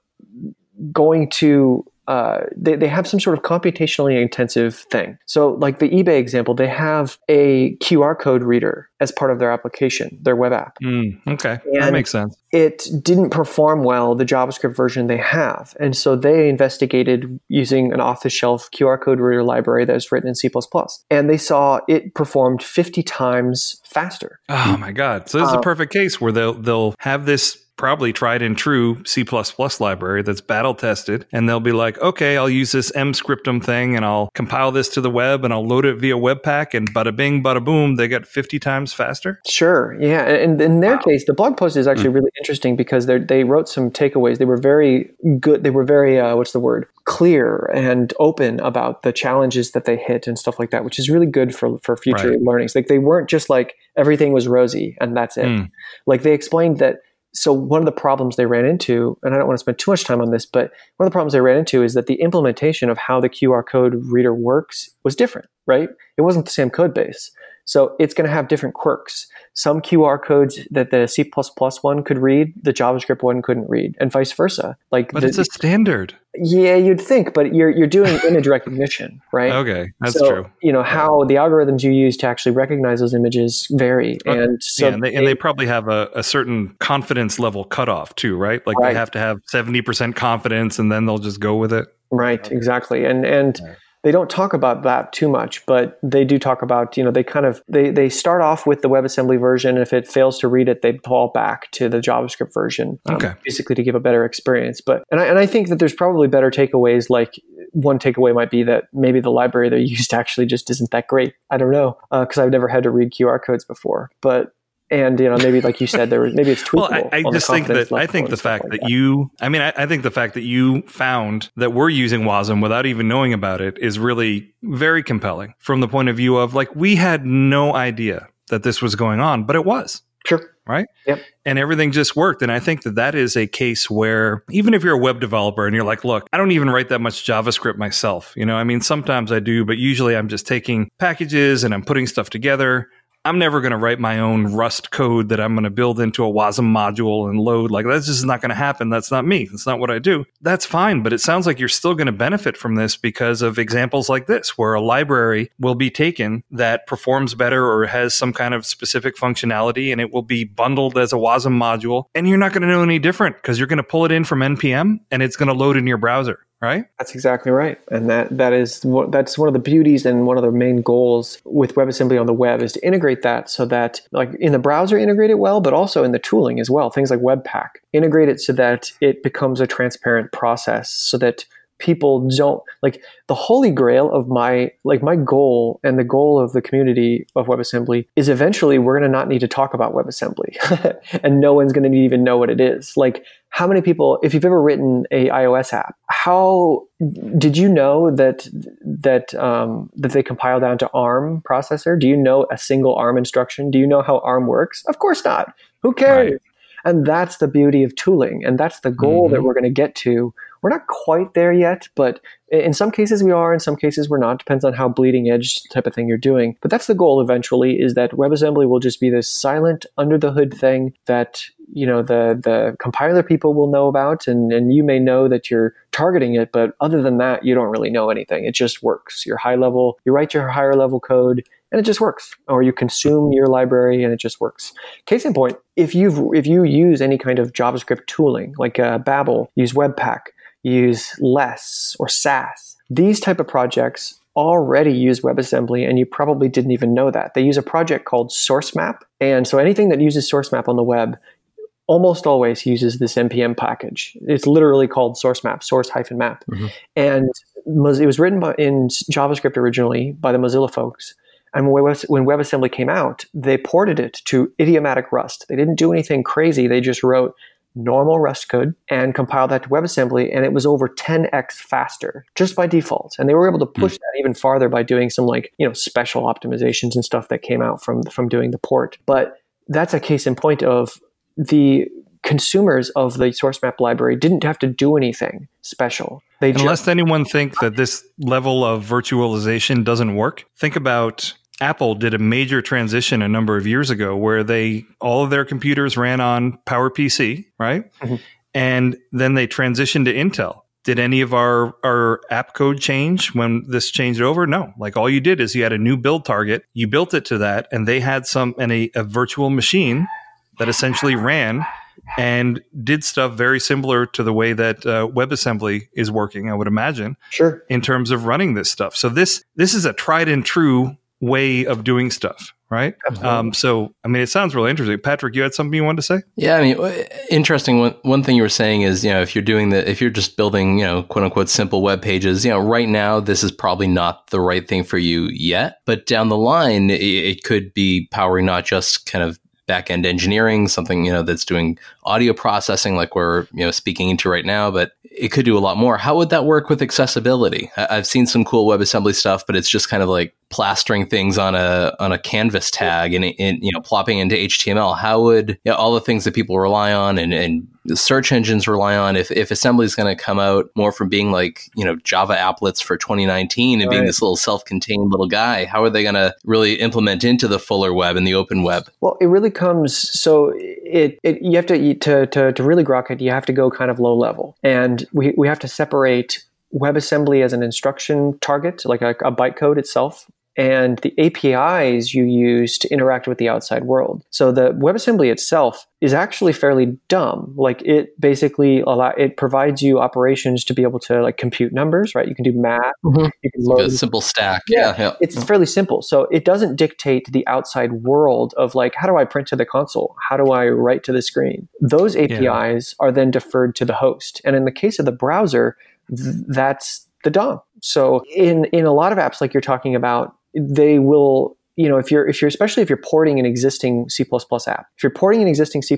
going to uh, they, they have some sort of computationally intensive thing. So, like the eBay example, they have a QR code reader as part of their application, their web app. Mm, okay, that makes sense. It didn't perform well the JavaScript version they have. And so they investigated using an off the shelf QR code reader library that was written in C. And they saw it performed 50 times faster. Oh my god! So this is Uh, a perfect case where they'll they'll have this probably tried and true C library that's battle tested, and they'll be like, okay, I'll use this Emscripten thing, and I'll compile this to the web, and I'll load it via Webpack, and bada bing, bada boom, they got fifty times faster. Sure. Yeah. And in their case, the blog post is actually really interesting because they they wrote some takeaways. They were very good. They were very uh, what's the word? Clear and open about the challenges that they hit and stuff like that, which is really good for for future Right. learnings. Like they weren't just like everything was rosy and that's it. Mm. Like they explained that. So one of the problems they ran into, and I don't want to spend too much time on this, but one of the problems they ran into is that the implementation of how the QR code reader works was different, right? It wasn't the same code base. So it's going to have different quirks. Some QR codes that the C++ one could read, the JavaScript one couldn't read, and vice versa. Like, But the- it's a standard. yeah, you'd think, but you're you're doing *laughs* image recognition, right? Okay, that's so, true. You know how the algorithms you use to actually recognize those images vary, Uh, and so yeah, and they, and they probably have a, a certain confidence level cutoff too, right? Like Right. they have to have seventy percent confidence, and then they'll just go with it. Right, exactly. And and they don't talk about that too much, but they do talk about, you know, they kind of they they start off with the WebAssembly version. If it fails to read it, they fall back to the JavaScript version. um, Okay. Basically to give a better experience. But and I and I think that there's probably better takeaways like one takeaway might be that maybe the library they're *laughs* used actually just isn't that great. I don't know because I've never had to read QR codes before. But and you know maybe like you said there was maybe it's Well. I, I just think that I think the fact like that you, I mean, I, I think the fact that you found that we're using Wasm without even knowing about it is really very compelling from the point of view of like we had no idea that this was going on, but it was. Sure. Right. Yep. And everything just worked. And I think that that is a case where even if you're a web developer and you're like, look, I don't even write that much JavaScript myself. You know, I mean, sometimes I do, but usually I'm just taking packages and I'm putting stuff together. I'm never going to write my own Rust code that I'm going to build into a WASM module and load. Like that's just not going to happen. That's not me. That's not what I do. That's fine. But it sounds like you're still going to benefit from this because of examples like this, where a library will be taken that performs better or has some kind of specific functionality and it will be bundled as a WASM module. And you're not going to know any different because you're going to pull it in from NPM and it's going to load in your browser right? That's exactly right, and that that is what, that's one of the beauties and one of the main goals with WebAssembly on the web is to integrate that so that like in the browser integrate it well, but also in the tooling as well. Things like Webpack integrate it so that it becomes a transparent process, so that people don't like the holy grail of my like my goal and the goal of the community of WebAssembly is eventually we're going to not need to talk about WebAssembly *laughs* and no one's going to even know what it is. Like how many people if you've ever written a iOS app, how did you know that that um, that they compile down to ARM processor? Do you know a single ARM instruction? Do you know how ARM works? Of course not. Who cares? Right. And that's the beauty of tooling. And that's the goal mm-hmm. that we're going to get to we're not quite there yet, but in some cases we are, in some cases we're not. Depends on how bleeding edge type of thing you're doing. But that's the goal eventually is that WebAssembly will just be this silent under the hood thing that you know the the compiler people will know about and, and you may know that you're targeting it, but other than that, you don't really know anything. It just works. Your high level, you write your higher level code and it just works. Or you consume your library and it just works. Case in point, if you if you use any kind of JavaScript tooling like uh, Babel, use Webpack, use less or Sass. These type of projects already use WebAssembly and you probably didn't even know that. They use a project called SourceMap. And so anything that uses SourceMap on the web almost always uses this npm package. It's literally called SourceMap, source hyphen map. Mm-hmm. And it was written by, in JavaScript originally by the Mozilla folks. And when WebAssembly came out, they ported it to idiomatic Rust. They didn't do anything crazy. They just wrote normal Rust code and compile that to WebAssembly, and it was over 10x faster just by default. And they were able to push mm. that even farther by doing some like you know special optimizations and stuff that came out from from doing the port. But that's a case in point of the consumers of the source map library didn't have to do anything special. They Unless just- anyone think that this level of virtualization doesn't work, think about Apple did a major transition a number of years ago where they all of their computers ran on PowerPC, right? Mm-hmm. And then they transitioned to Intel. Did any of our our app code change when this changed over? No. Like all you did is you had a new build target, you built it to that, and they had some and a, a virtual machine that essentially ran and did stuff very similar to the way that uh, WebAssembly is working. I would imagine, sure, in terms of running this stuff. So this this is a tried and true way of doing stuff right? Um, so i mean it sounds really interesting. Patrick you had something you wanted to say? Yeah i mean interesting. One, one thing you were saying is you know if you're doing the if you're just building you know quote unquote simple web pages you know right now this is probably not the right thing for you yet. But down the line it, it could be powering not just kind of back end engineering something you know that's doing audio processing like we're you know speaking into right now but it could do a lot more. How would that work with accessibility? I've seen some cool webassembly stuff but it's just kind of like plastering things on a on a canvas tag and, and you know plopping into HTML, how would you know, all the things that people rely on and, and search engines rely on if, if assembly is going to come out more from being like you know Java applets for 2019 and right. being this little self-contained little guy, how are they going to really implement into the fuller web and the open web? Well, it really comes so it, it you have to to to, to really grok it. You have to go kind of low level, and we we have to separate WebAssembly as an instruction target, like a, a bytecode itself, and the APIs you use to interact with the outside world. So the WebAssembly itself is actually fairly dumb. Like it basically allow it provides you operations to be able to like compute numbers, right? You can do math. Mm-hmm. You can load a simple stack. Yeah, yeah, it's fairly simple. So it doesn't dictate the outside world of like how do I print to the console? How do I write to the screen? Those APIs yeah. are then deferred to the host. And in the case of the browser, th- that's the DOM. So in in a lot of apps like you're talking about, they will you know if you're if you're especially if you're porting an existing C++ app. If you're porting an existing C++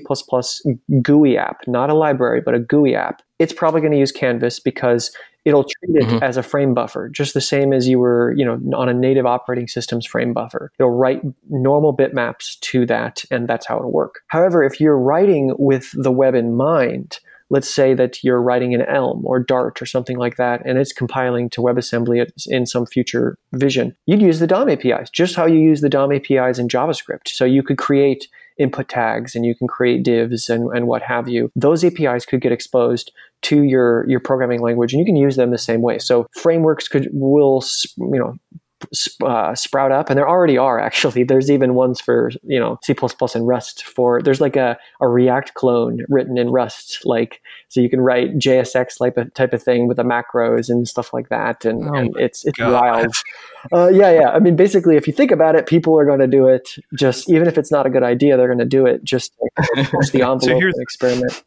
GUI app not a library but a GUI app it's probably going to use Canvas because it'll treat it mm-hmm. as a frame buffer just the same as you were you know on a native operating system's frame buffer. It'll write normal bitmaps to that and that's how it'll work. However if you're writing with the web in mind let's say that you're writing in Elm or Dart or something like that, and it's compiling to WebAssembly in some future vision, you'd use the DOM APIs, just how you use the DOM APIs in JavaScript. So you could create input tags and you can create divs and, and what have you. Those APIs could get exposed to your your programming language and you can use them the same way. So frameworks could will you know uh, sprout up and there already are actually. *laughs* There's even ones for you know c++ and rust for there's like a, a react clone written in rust like so you can write jsx type of, type of thing with the macros and stuff like that and, oh and it's it's God. wild. Uh, yeah yeah. I mean basically if you think about it people are going to do it just even if it's not a good idea they're going to do it just to push the *laughs* envelope so and experiment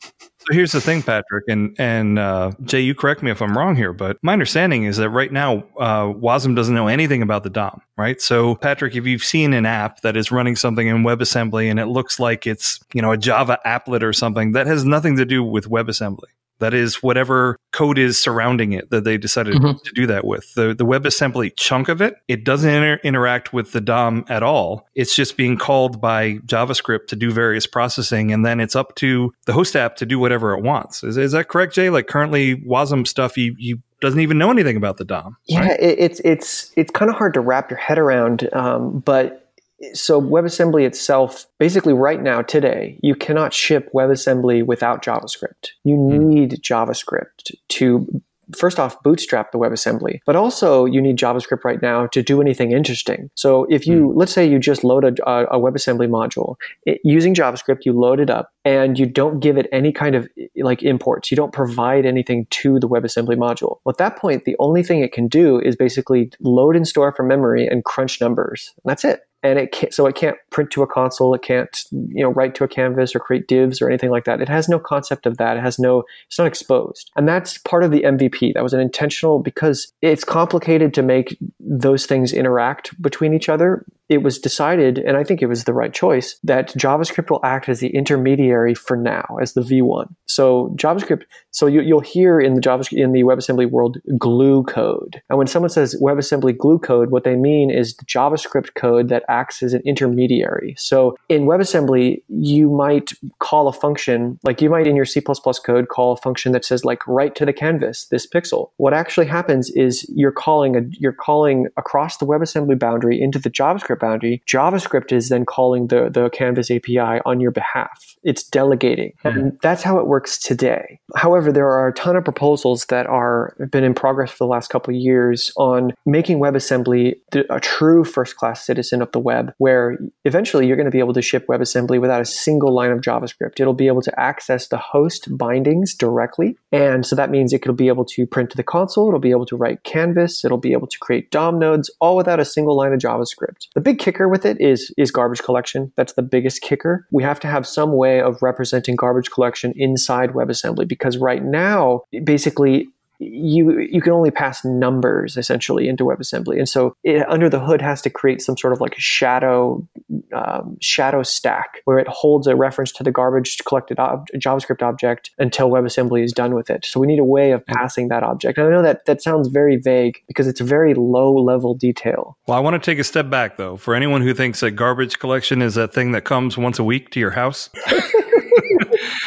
so here's the thing, Patrick, and and uh, Jay, you correct me if I'm wrong here, but my understanding is that right now uh, Wasm doesn't know anything about the DOM, right? So Patrick, if you've seen an app that is running something in WebAssembly and it looks like it's you know a Java applet or something, that has nothing to do with WebAssembly. That is whatever code is surrounding it that they decided mm-hmm. to do that with. The the WebAssembly chunk of it, it doesn't inter- interact with the DOM at all. It's just being called by JavaScript to do various processing, and then it's up to the host app to do whatever it wants. Is, is that correct, Jay? Like currently, Wasm stuff, you you doesn't even know anything about the DOM. Yeah, right? it, it's it's it's kind of hard to wrap your head around, um, but so WebAssembly itself, basically right now, today, you cannot ship WebAssembly without JavaScript. You hmm. need JavaScript to first off bootstrap the WebAssembly, but also you need JavaScript right now to do anything interesting. So if you, mm. let's say you just load a, a WebAssembly module it, using JavaScript, you load it up and you don't give it any kind of like imports. You don't provide anything to the WebAssembly module. Well, at that point, the only thing it can do is basically load and store from memory and crunch numbers. And that's it and it can't, so it can't print to a console. It can't, you know, write to a canvas or create divs or anything like that. It has no concept of that. It has no, it's not exposed. And that's part of the MVP. That was an intentional because it's complicated to make those things interact between each other it was decided, and I think it was the right choice, that JavaScript will act as the intermediary for now, as the V1. So JavaScript, so you, will hear in the JavaScript in the WebAssembly world glue code. And when someone says WebAssembly glue code, what they mean is the JavaScript code that acts as an intermediary. So in WebAssembly, you might call a function, like you might in your C++ code call a function that says like write to the canvas this pixel. What actually happens is you're calling a you're calling across the WebAssembly boundary into the JavaScript JavaScript boundary, JavaScript is then calling the, the Canvas API on your behalf. It's delegating. Mm-hmm. And that's how it works today. However, there are a ton of proposals that are been in progress for the last couple of years on making WebAssembly a true first class citizen of the web, where eventually you're going to be able to ship WebAssembly without a single line of JavaScript. It'll be able to access the host bindings directly. And so that means it will be able to print to the console, it'll be able to write Canvas, it'll be able to create DOM nodes, all without a single line of JavaScript. The big kicker with it is is garbage collection. That's the biggest kicker. We have to have some way of representing garbage collection inside WebAssembly because right now, basically you you can only pass numbers essentially into WebAssembly, and so it, under the hood has to create some sort of like a shadow um, shadow stack where it holds a reference to the garbage collected ob- JavaScript object until WebAssembly is done with it. So we need a way of passing that object. And I know that that sounds very vague because it's a very low level detail. Well, I want to take a step back though. For anyone who thinks that garbage collection is a thing that comes once a week to your house. *laughs*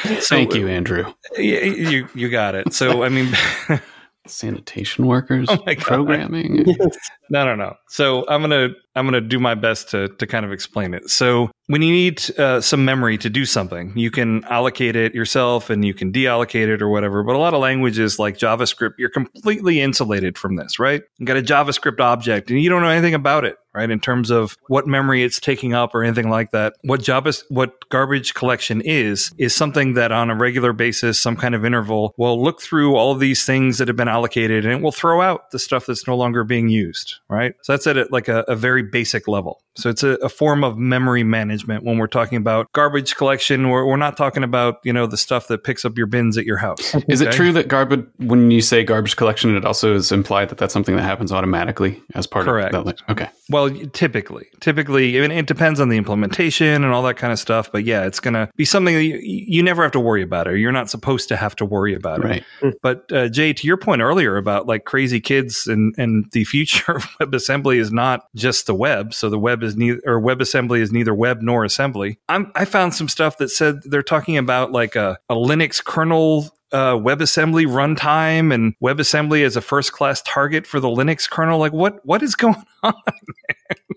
Thank you, Andrew. You you got it. So I mean, *laughs* sanitation workers oh programming. Yes. No, no, no. So I'm gonna I'm gonna do my best to to kind of explain it. So when you need uh, some memory to do something, you can allocate it yourself and you can deallocate it or whatever. But a lot of languages like JavaScript, you're completely insulated from this, right? You got a JavaScript object and you don't know anything about it, right? In terms of what memory it's taking up or anything like that. What Java, what garbage collection is, is something that on a regular basis, some kind of interval, will look through all of these things that have been allocated and it will throw out the stuff that's no longer being used, right? So that's at like a, a very basic level. So it's a, a, form of memory management when we're talking about garbage collection. We're, we're not talking about, you know, the stuff that picks up your bins at your house. Okay? *laughs* Is it true that garbage, when you say garbage collection, it also is implied that that's something that happens automatically as part Correct. of that? Okay. Well, typically, typically, I mean, it depends on the implementation and all that kind of stuff. But yeah, it's going to be something that you, you, never have to worry about it. You're not supposed to have to worry about right. it. But uh, Jay, to your point earlier about like crazy kids and, and the future *laughs* of WebAssembly is not just the web. So the web is neither, or WebAssembly is neither web nor assembly. I'm, I found some stuff that said they're talking about like a, a Linux kernel uh, WebAssembly runtime and WebAssembly as a first class target for the Linux kernel. Like, what what is going *laughs* on?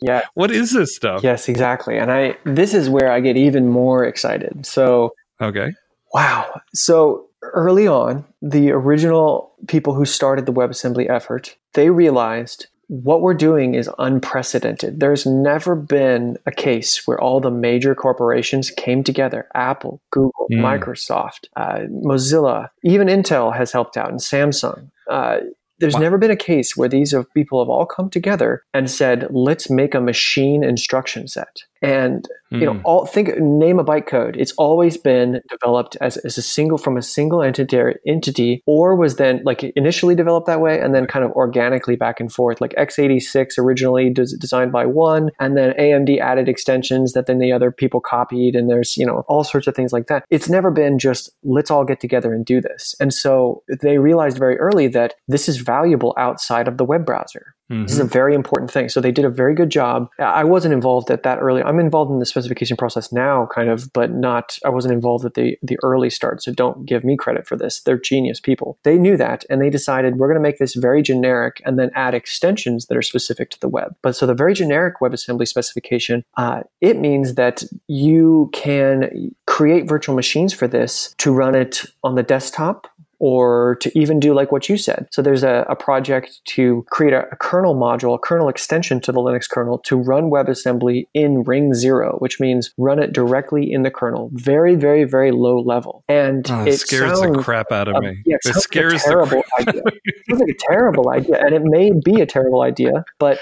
Yeah. What is this stuff? Yes, exactly. And I this is where I get even more excited. So Okay. Wow. So early on, the original people who started the WebAssembly effort, they realized what we're doing is unprecedented. There's never been a case where all the major corporations came together Apple, Google, Mm. Microsoft, uh, Mozilla, even Intel has helped out, and Samsung. Uh, there's Wow. never been a case where these people have all come together and said, let's make a machine instruction set. And you know Mm. all think name a bytecode. It's always been developed as, as a single from a single entity entity or was then like initially developed that way and then kind of organically back and forth. Like x86 originally des- designed by one and then amd added extensions that then the other people copied and there's you know all sorts of things like that. It's never been just let's all get together and do this. And so they realized very early that this is valuable outside of the web browser this is a very important thing. So they did a very good job. I wasn't involved at that early. I'm involved in the specification process now, kind of, but not. I wasn't involved at the the early start. So don't give me credit for this. They're genius people. They knew that, and they decided we're going to make this very generic, and then add extensions that are specific to the web. But so the very generic WebAssembly specification, uh, it means that you can create virtual machines for this to run it on the desktop or to even do like what you said. So there's a, a project to create a, a kernel module, a kernel extension to the Linux kernel to run WebAssembly in Ring Zero, which means run it directly in the kernel, very, very, very low level. And Oh, it it scares sounds, the crap out of uh, me. yeah, it like a scares the terrible crap. idea. *laughs* It sounds like a terrible idea, and it may be a terrible idea, but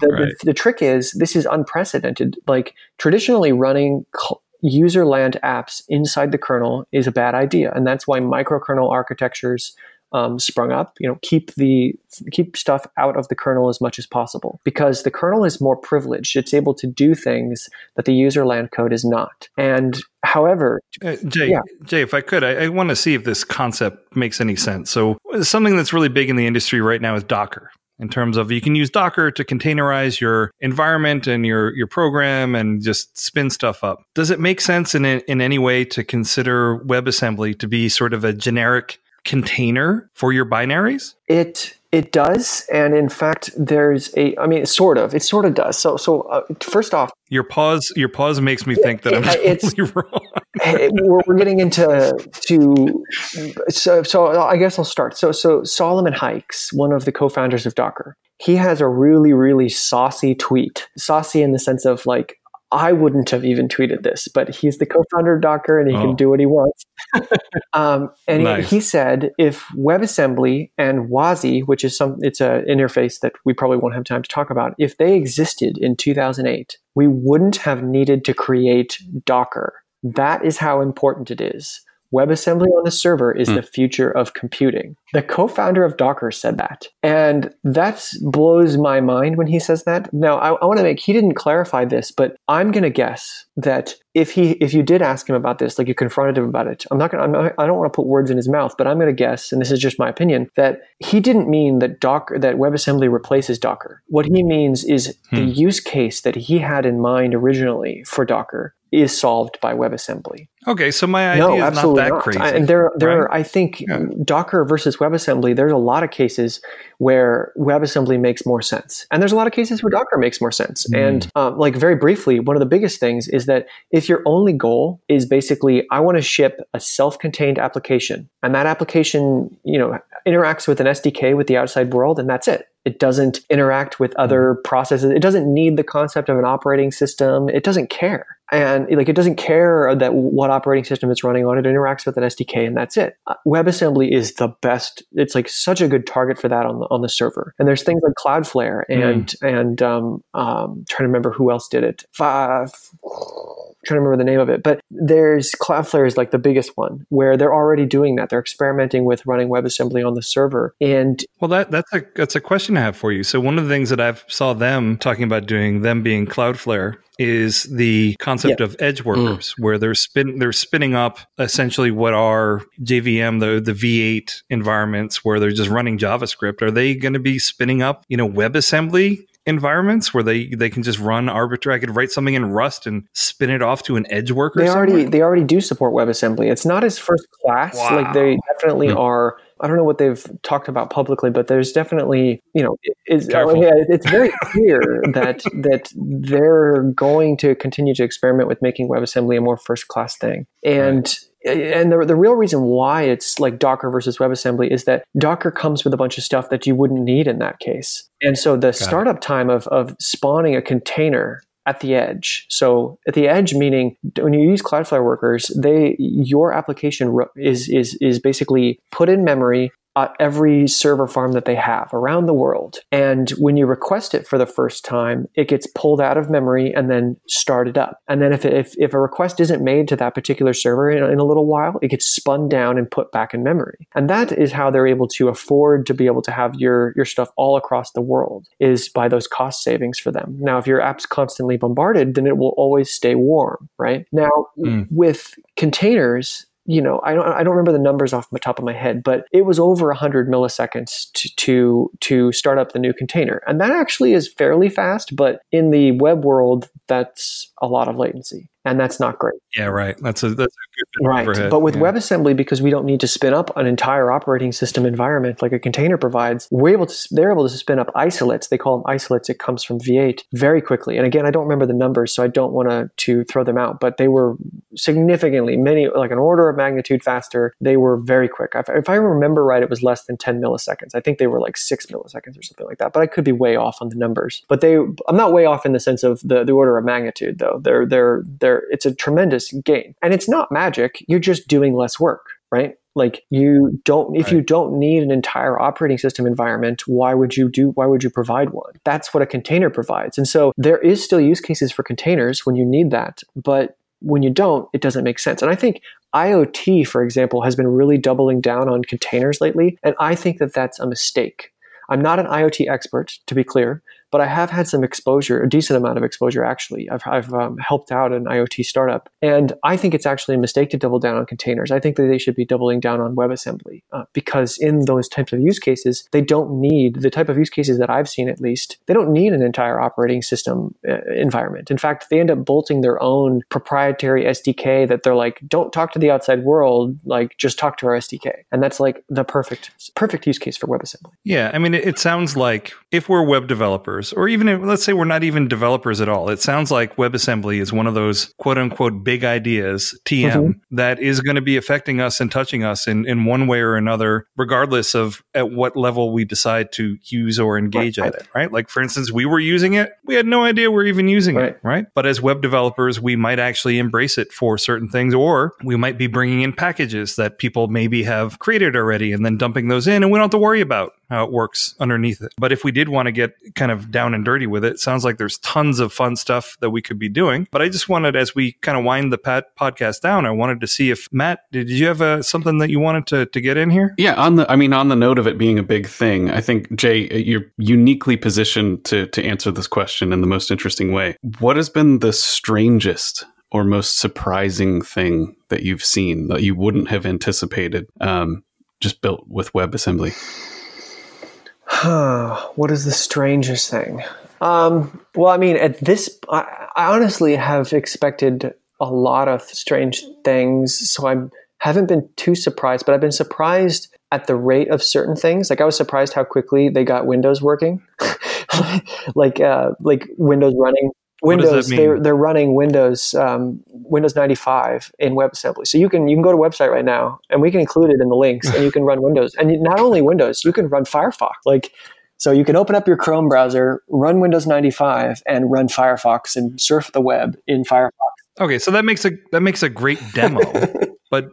the, Right. the, the trick is this is unprecedented. Like traditionally running cl- user land apps inside the kernel is a bad idea, and that's why microkernel architectures um, sprung up. You know, keep the keep stuff out of the kernel as much as possible because the kernel is more privileged. It's able to do things that the user land code is not. And however, Uh, Jay, Yeah. Jay, if I could, I, I want to see if this concept makes any sense. So, something that's really big in the industry right now is Docker. In terms of you can use Docker to containerize your environment and your your program and just spin stuff up. Does it make sense in in any way to consider WebAssembly to be sort of a generic container for your binaries? It it does, and in fact, there's a. I mean, sort of. It sort of does. So so uh, first off, Your pause, your pause makes me think that I'm Yeah, it's- totally *laughs* wrong. hey, we're, we're getting into to so so I guess I'll start. So so Solomon Hykes, one of the co-founders of Docker, he has a really really saucy tweet. Saucy in the sense of like I wouldn't have even tweeted this, but he's the co-founder of Docker and he Oh. can do what he wants. *laughs* um, and he- Nice. he said if WebAssembly and WASI, which is some, it's an interface that we probably won't have time to talk about, if they existed in 2008, we wouldn't have needed to create Docker. That is how important it is. WebAssembly on the server is Hmm. the future of computing. The co-founder of Docker said that. And that blows my mind when he says that. Now, I, I want to make, he didn't clarify this, but I'm going to guess that if he, if you did ask him about this, like you confronted him about it, I'm not to, I'm not, i don't want to put words in his mouth, but I'm going to guess, and this is just my opinion, that he didn't mean that Docker, that WebAssembly replaces Docker. What he means is the Hmm. use case that he had in mind originally for Docker is solved by WebAssembly. Okay, so my idea No, is not that not. crazy. I- and there, there, right? are, I think Yeah. Docker versus WebAssembly. There's a lot of cases where WebAssembly makes more sense, and there's a lot of cases where Docker makes more sense. Mm. And um, like very briefly, one of the biggest things is that if your only goal is basically I want to ship a self-contained application, and that application, you know, interacts with an SDK with the outside world, and that's it. It doesn't interact with other processes. It doesn't need the concept of an operating system. It doesn't care. And like it doesn't care that what operating system it's running on. It interacts with an SDK and that's it. Uh, WebAssembly is the best. It's like such a good target for that on the on the server. And there's things like Cloudflare and and um, um, trying to remember who else did it. Uh, trying to remember the name of it, but there's Cloudflare is like the biggest one where they're already doing that. They're experimenting with running WebAssembly on the server, and Well, that that's a that's a question I have for you. So one of the things that I've saw them talking about doing, them being Cloudflare, is the concept of edge workers, where they're spin they're spinning up essentially what are JVM the the V8 environments where they're just running JavaScript. Are they going to be spinning up you know WebAssembly environments where they they can just run arbitrary. I could write something in Rust and spin it off to an edge worker. They already they already do support WebAssembly. It's not as first class. Wow. Like they definitely Hmm. are. I don't know what they've talked about publicly, but there's definitely you know it's uh, Careful. yeah, it's very clear *laughs* that that they're going to continue to experiment with making WebAssembly a more first class thing. And and the, the real reason why it's like Docker versus WebAssembly is that Docker comes with a bunch of stuff that you wouldn't need in that case. And so the startup time of, of spawning a container at the edge. So at the edge, meaning when you use Cloudflare workers, they your application is is is basically put in memory at every server farm that they have around the world. And when you request it for the first time, it gets pulled out of memory and then started up. And then if, if, if a request isn't made to that particular server in, in a little while, it gets spun down and put back in memory. And that is how they're able to afford to be able to have your, your stuff all across the world is by those cost savings for them. Now, if your app's constantly bombarded, then it will always stay warm, right? Now, Mm. with containers, you know, I don't, I don't remember the numbers off the top of my head, but it was over 100 milliseconds to, to, to start up the new container. And that actually is fairly fast, but in the web world, that's a lot of latency. And that's not great. yeah, right. That's a that's a good Right. overhead. But with yeah. WebAssembly, because we don't need to spin up an entire operating system environment like a container provides, we're able to, they're able to spin up isolates. They call them isolates. It comes from V8 very quickly. And again, I don't remember the numbers, so I don't want to, to throw them out, but they were significantly, many, like an order of magnitude faster. They were very quick. If, if I remember right, it was less than 10 milliseconds. I think they were like six milliseconds or something like that, but I could be way off on the numbers. But they, I'm not way off in the sense of the, the order of magnitude though. They're, they're, they're, it's a tremendous gain. And it's not magic. You're just doing less work, right? Like you don't, if you don't need an entire operating system environment, why would you do, why would you provide one? That's what a container provides. And so there is still use cases for containers when you need that, but when you don't, it doesn't make sense. And I think IoT, for example, has been really doubling down on containers lately. And I think that that's a mistake. I'm not an IoT expert, to be clear, but I have had some exposure, a decent amount of exposure actually. I've, I've um, helped out an IoT startup. And I think it's actually a mistake to double down on containers. I think that they should be doubling down on WebAssembly uh, because in those types of use cases, they don't need the type of use cases that I've seen at least, they don't need an entire operating system uh, environment. In fact, they end up bolting their own proprietary SDK that they're like, don't talk to the outside world, like just talk to our SDK. And that's like the perfect, perfect use case for WebAssembly. Yeah, I mean, it, it sounds like if we're web developers, or even if, let's say we're not even developers at all, it sounds like WebAssembly is one of those quote unquote big ideas, TM, Mhm. that is going to be affecting us and touching us in, in one way or another, regardless of at what level we decide to use or engage Right, at it, right? Like, for instance, we were using it, we had no idea we're even using Right. it, right? But as web developers, we might actually embrace it for certain things, or we might be bringing in packages that people maybe have created already and then dumping those in, and we don't have to worry about how it works underneath it. But if we did want to get kind of down and dirty with it, it sounds like there's tons of fun stuff that we could be doing. But I just wanted, as we kind of wind the pat- podcast down, I wanted to see if Matt, did you have uh, something that you wanted to, to get in here? Yeah, on the I mean on the note of it being a big thing, I think Jay you're uniquely positioned to to answer this question in the most interesting way. What has been the strangest or most surprising thing that you've seen that you wouldn't have anticipated um, just built with WebAssembly? *sighs* what is the strangest thing? Um, well, I mean, at this, I, I honestly have expected a lot of strange things, so I haven't been too surprised. But I've been surprised at the rate of certain things. Like I was surprised how quickly they got Windows working, *laughs* like uh, like Windows running. What does that Windows, they're they're running Windows um, Windows 95 in WebAssembly. So you can you can go to website right now, and we can include it in the links, and you can run Windows, and not only Windows, you can run Firefox. Like so, you can open up your Chrome browser, run Windows 95, and run Firefox and surf the web in Firefox. Okay, so that makes a that makes a great demo, *laughs* but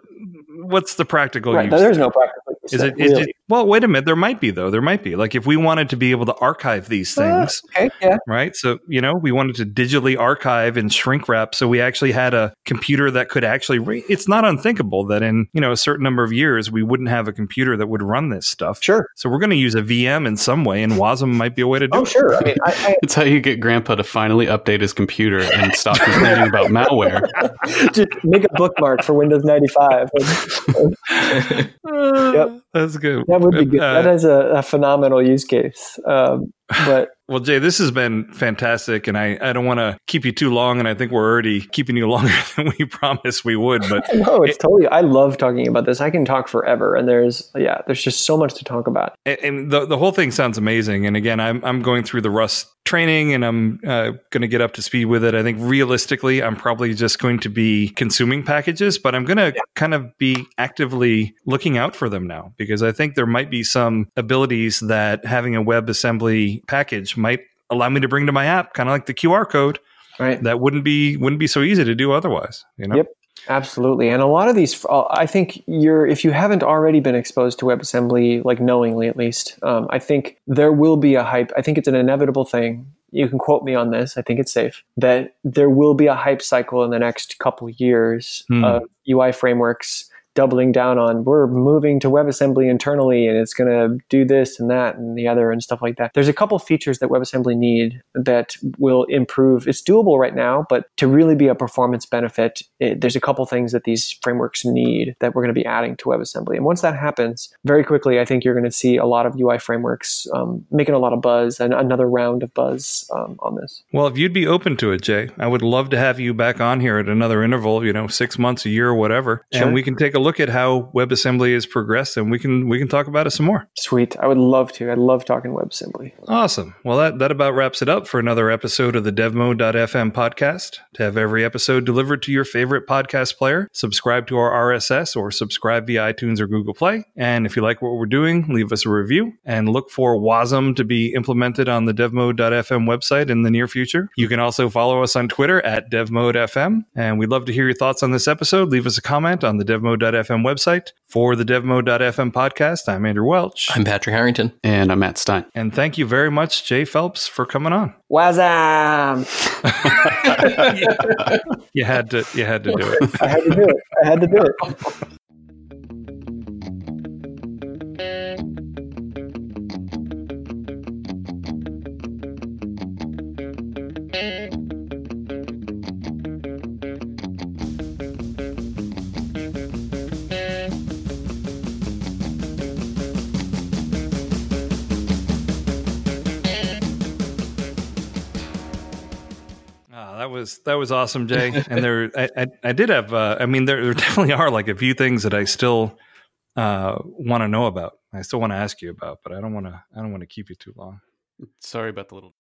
what's the practical right? use? There's no practical use. Is there, it, is really. it? Well, wait a minute. There might be though. There might be. Like if we wanted to be able to archive these Uh, things, okay, yeah. right? So you know, we wanted to digitally archive and shrink wrap, so we actually had a computer that could actually. Re- it's not unthinkable that in you know a certain number of years we wouldn't have a computer that would run this stuff. Sure. So we're going to use a VM in some way, and Wasm might be a way to do Oh, it. sure. I mean, I, It's how you get Grandpa to finally update his computer and stop complaining about malware. I *laughs* just make a bookmark for Windows 95. Uh, *laughs* Yep. That's good. That would be good. Uh, that is a, a phenomenal use case. Um, but Well, Jay, this has been fantastic, and I, I don't want to keep you too long, and I think we're already keeping you *laughs* longer than we promised we would. But *laughs* no, it's it, totally. I love talking about this. I can talk forever, and there's yeah, there's just so much to talk about. And, and the the whole thing sounds amazing. And again, I'm I'm going through the Rust training, and I'm uh, going to get up to speed with it. I think realistically, I'm probably just going to be consuming packages, but I'm going to yeah. kind of be actively looking out for them now because I think there might be some abilities that having a WebAssembly package might allow me to bring to my app, kind of like the QR code. Right. That wouldn't be wouldn't be so easy to do otherwise. You know. Yep. Absolutely. And a lot of these, uh, I think you're, if you haven't already been exposed to WebAssembly, like knowingly at least, um, I think there will be a hype. I think it's an inevitable thing. You can quote me on this. I think it's safe that there will be a hype cycle in the next couple years hmm. of UI frameworks doubling down on we're moving to WebAssembly internally and it's going to do this and that and the other and stuff like that. There's a couple features that WebAssembly need that will improve. It's doable right now, but to really be a performance benefit, it, there's a couple things that these frameworks need that we're going to be adding to WebAssembly. And once that happens, very quickly, I think you're going to see a lot of UI frameworks um, making a lot of buzz and another round of buzz um, on this. Well, if you'd be open to it, Jay, I would love to have you back on here at another interval, you know, six months, a year, or whatever, sure. and we can take a look look at how WebAssembly has progressed, and we can we can talk about it some more. Sweet, I would love to. I love talking WebAssembly. Awesome. Well, that that about wraps it up for another episode of the DevMode.fm podcast. To have every episode delivered to your favorite podcast player, subscribe to our RSS or subscribe via iTunes or Google Play. And if you like what we're doing, leave us a review and look for WASM to be implemented on the DevMode.fm website in the near future. You can also follow us on Twitter at DevModeFM, and we'd love to hear your thoughts on this episode. Leave us a comment on the DevMode.fm DevMode.fm website. For the DevMode.fm podcast, I'm Andrew Welch. I'm Patrick Harrington. And I'm Matt Stein. And thank you very much, Jay Phelps, for coming on. Wazam! *laughs* you had to you had to do it. I had to do it. I had to do it. *laughs* was that was awesome, Jay. *laughs* And there, I, I, I did have. Uh, I mean, there, there *laughs* definitely are like a few things that I still uh, want to know about. I still want to ask you about, but I don't want to. I don't want to keep you too long. Sorry about the little.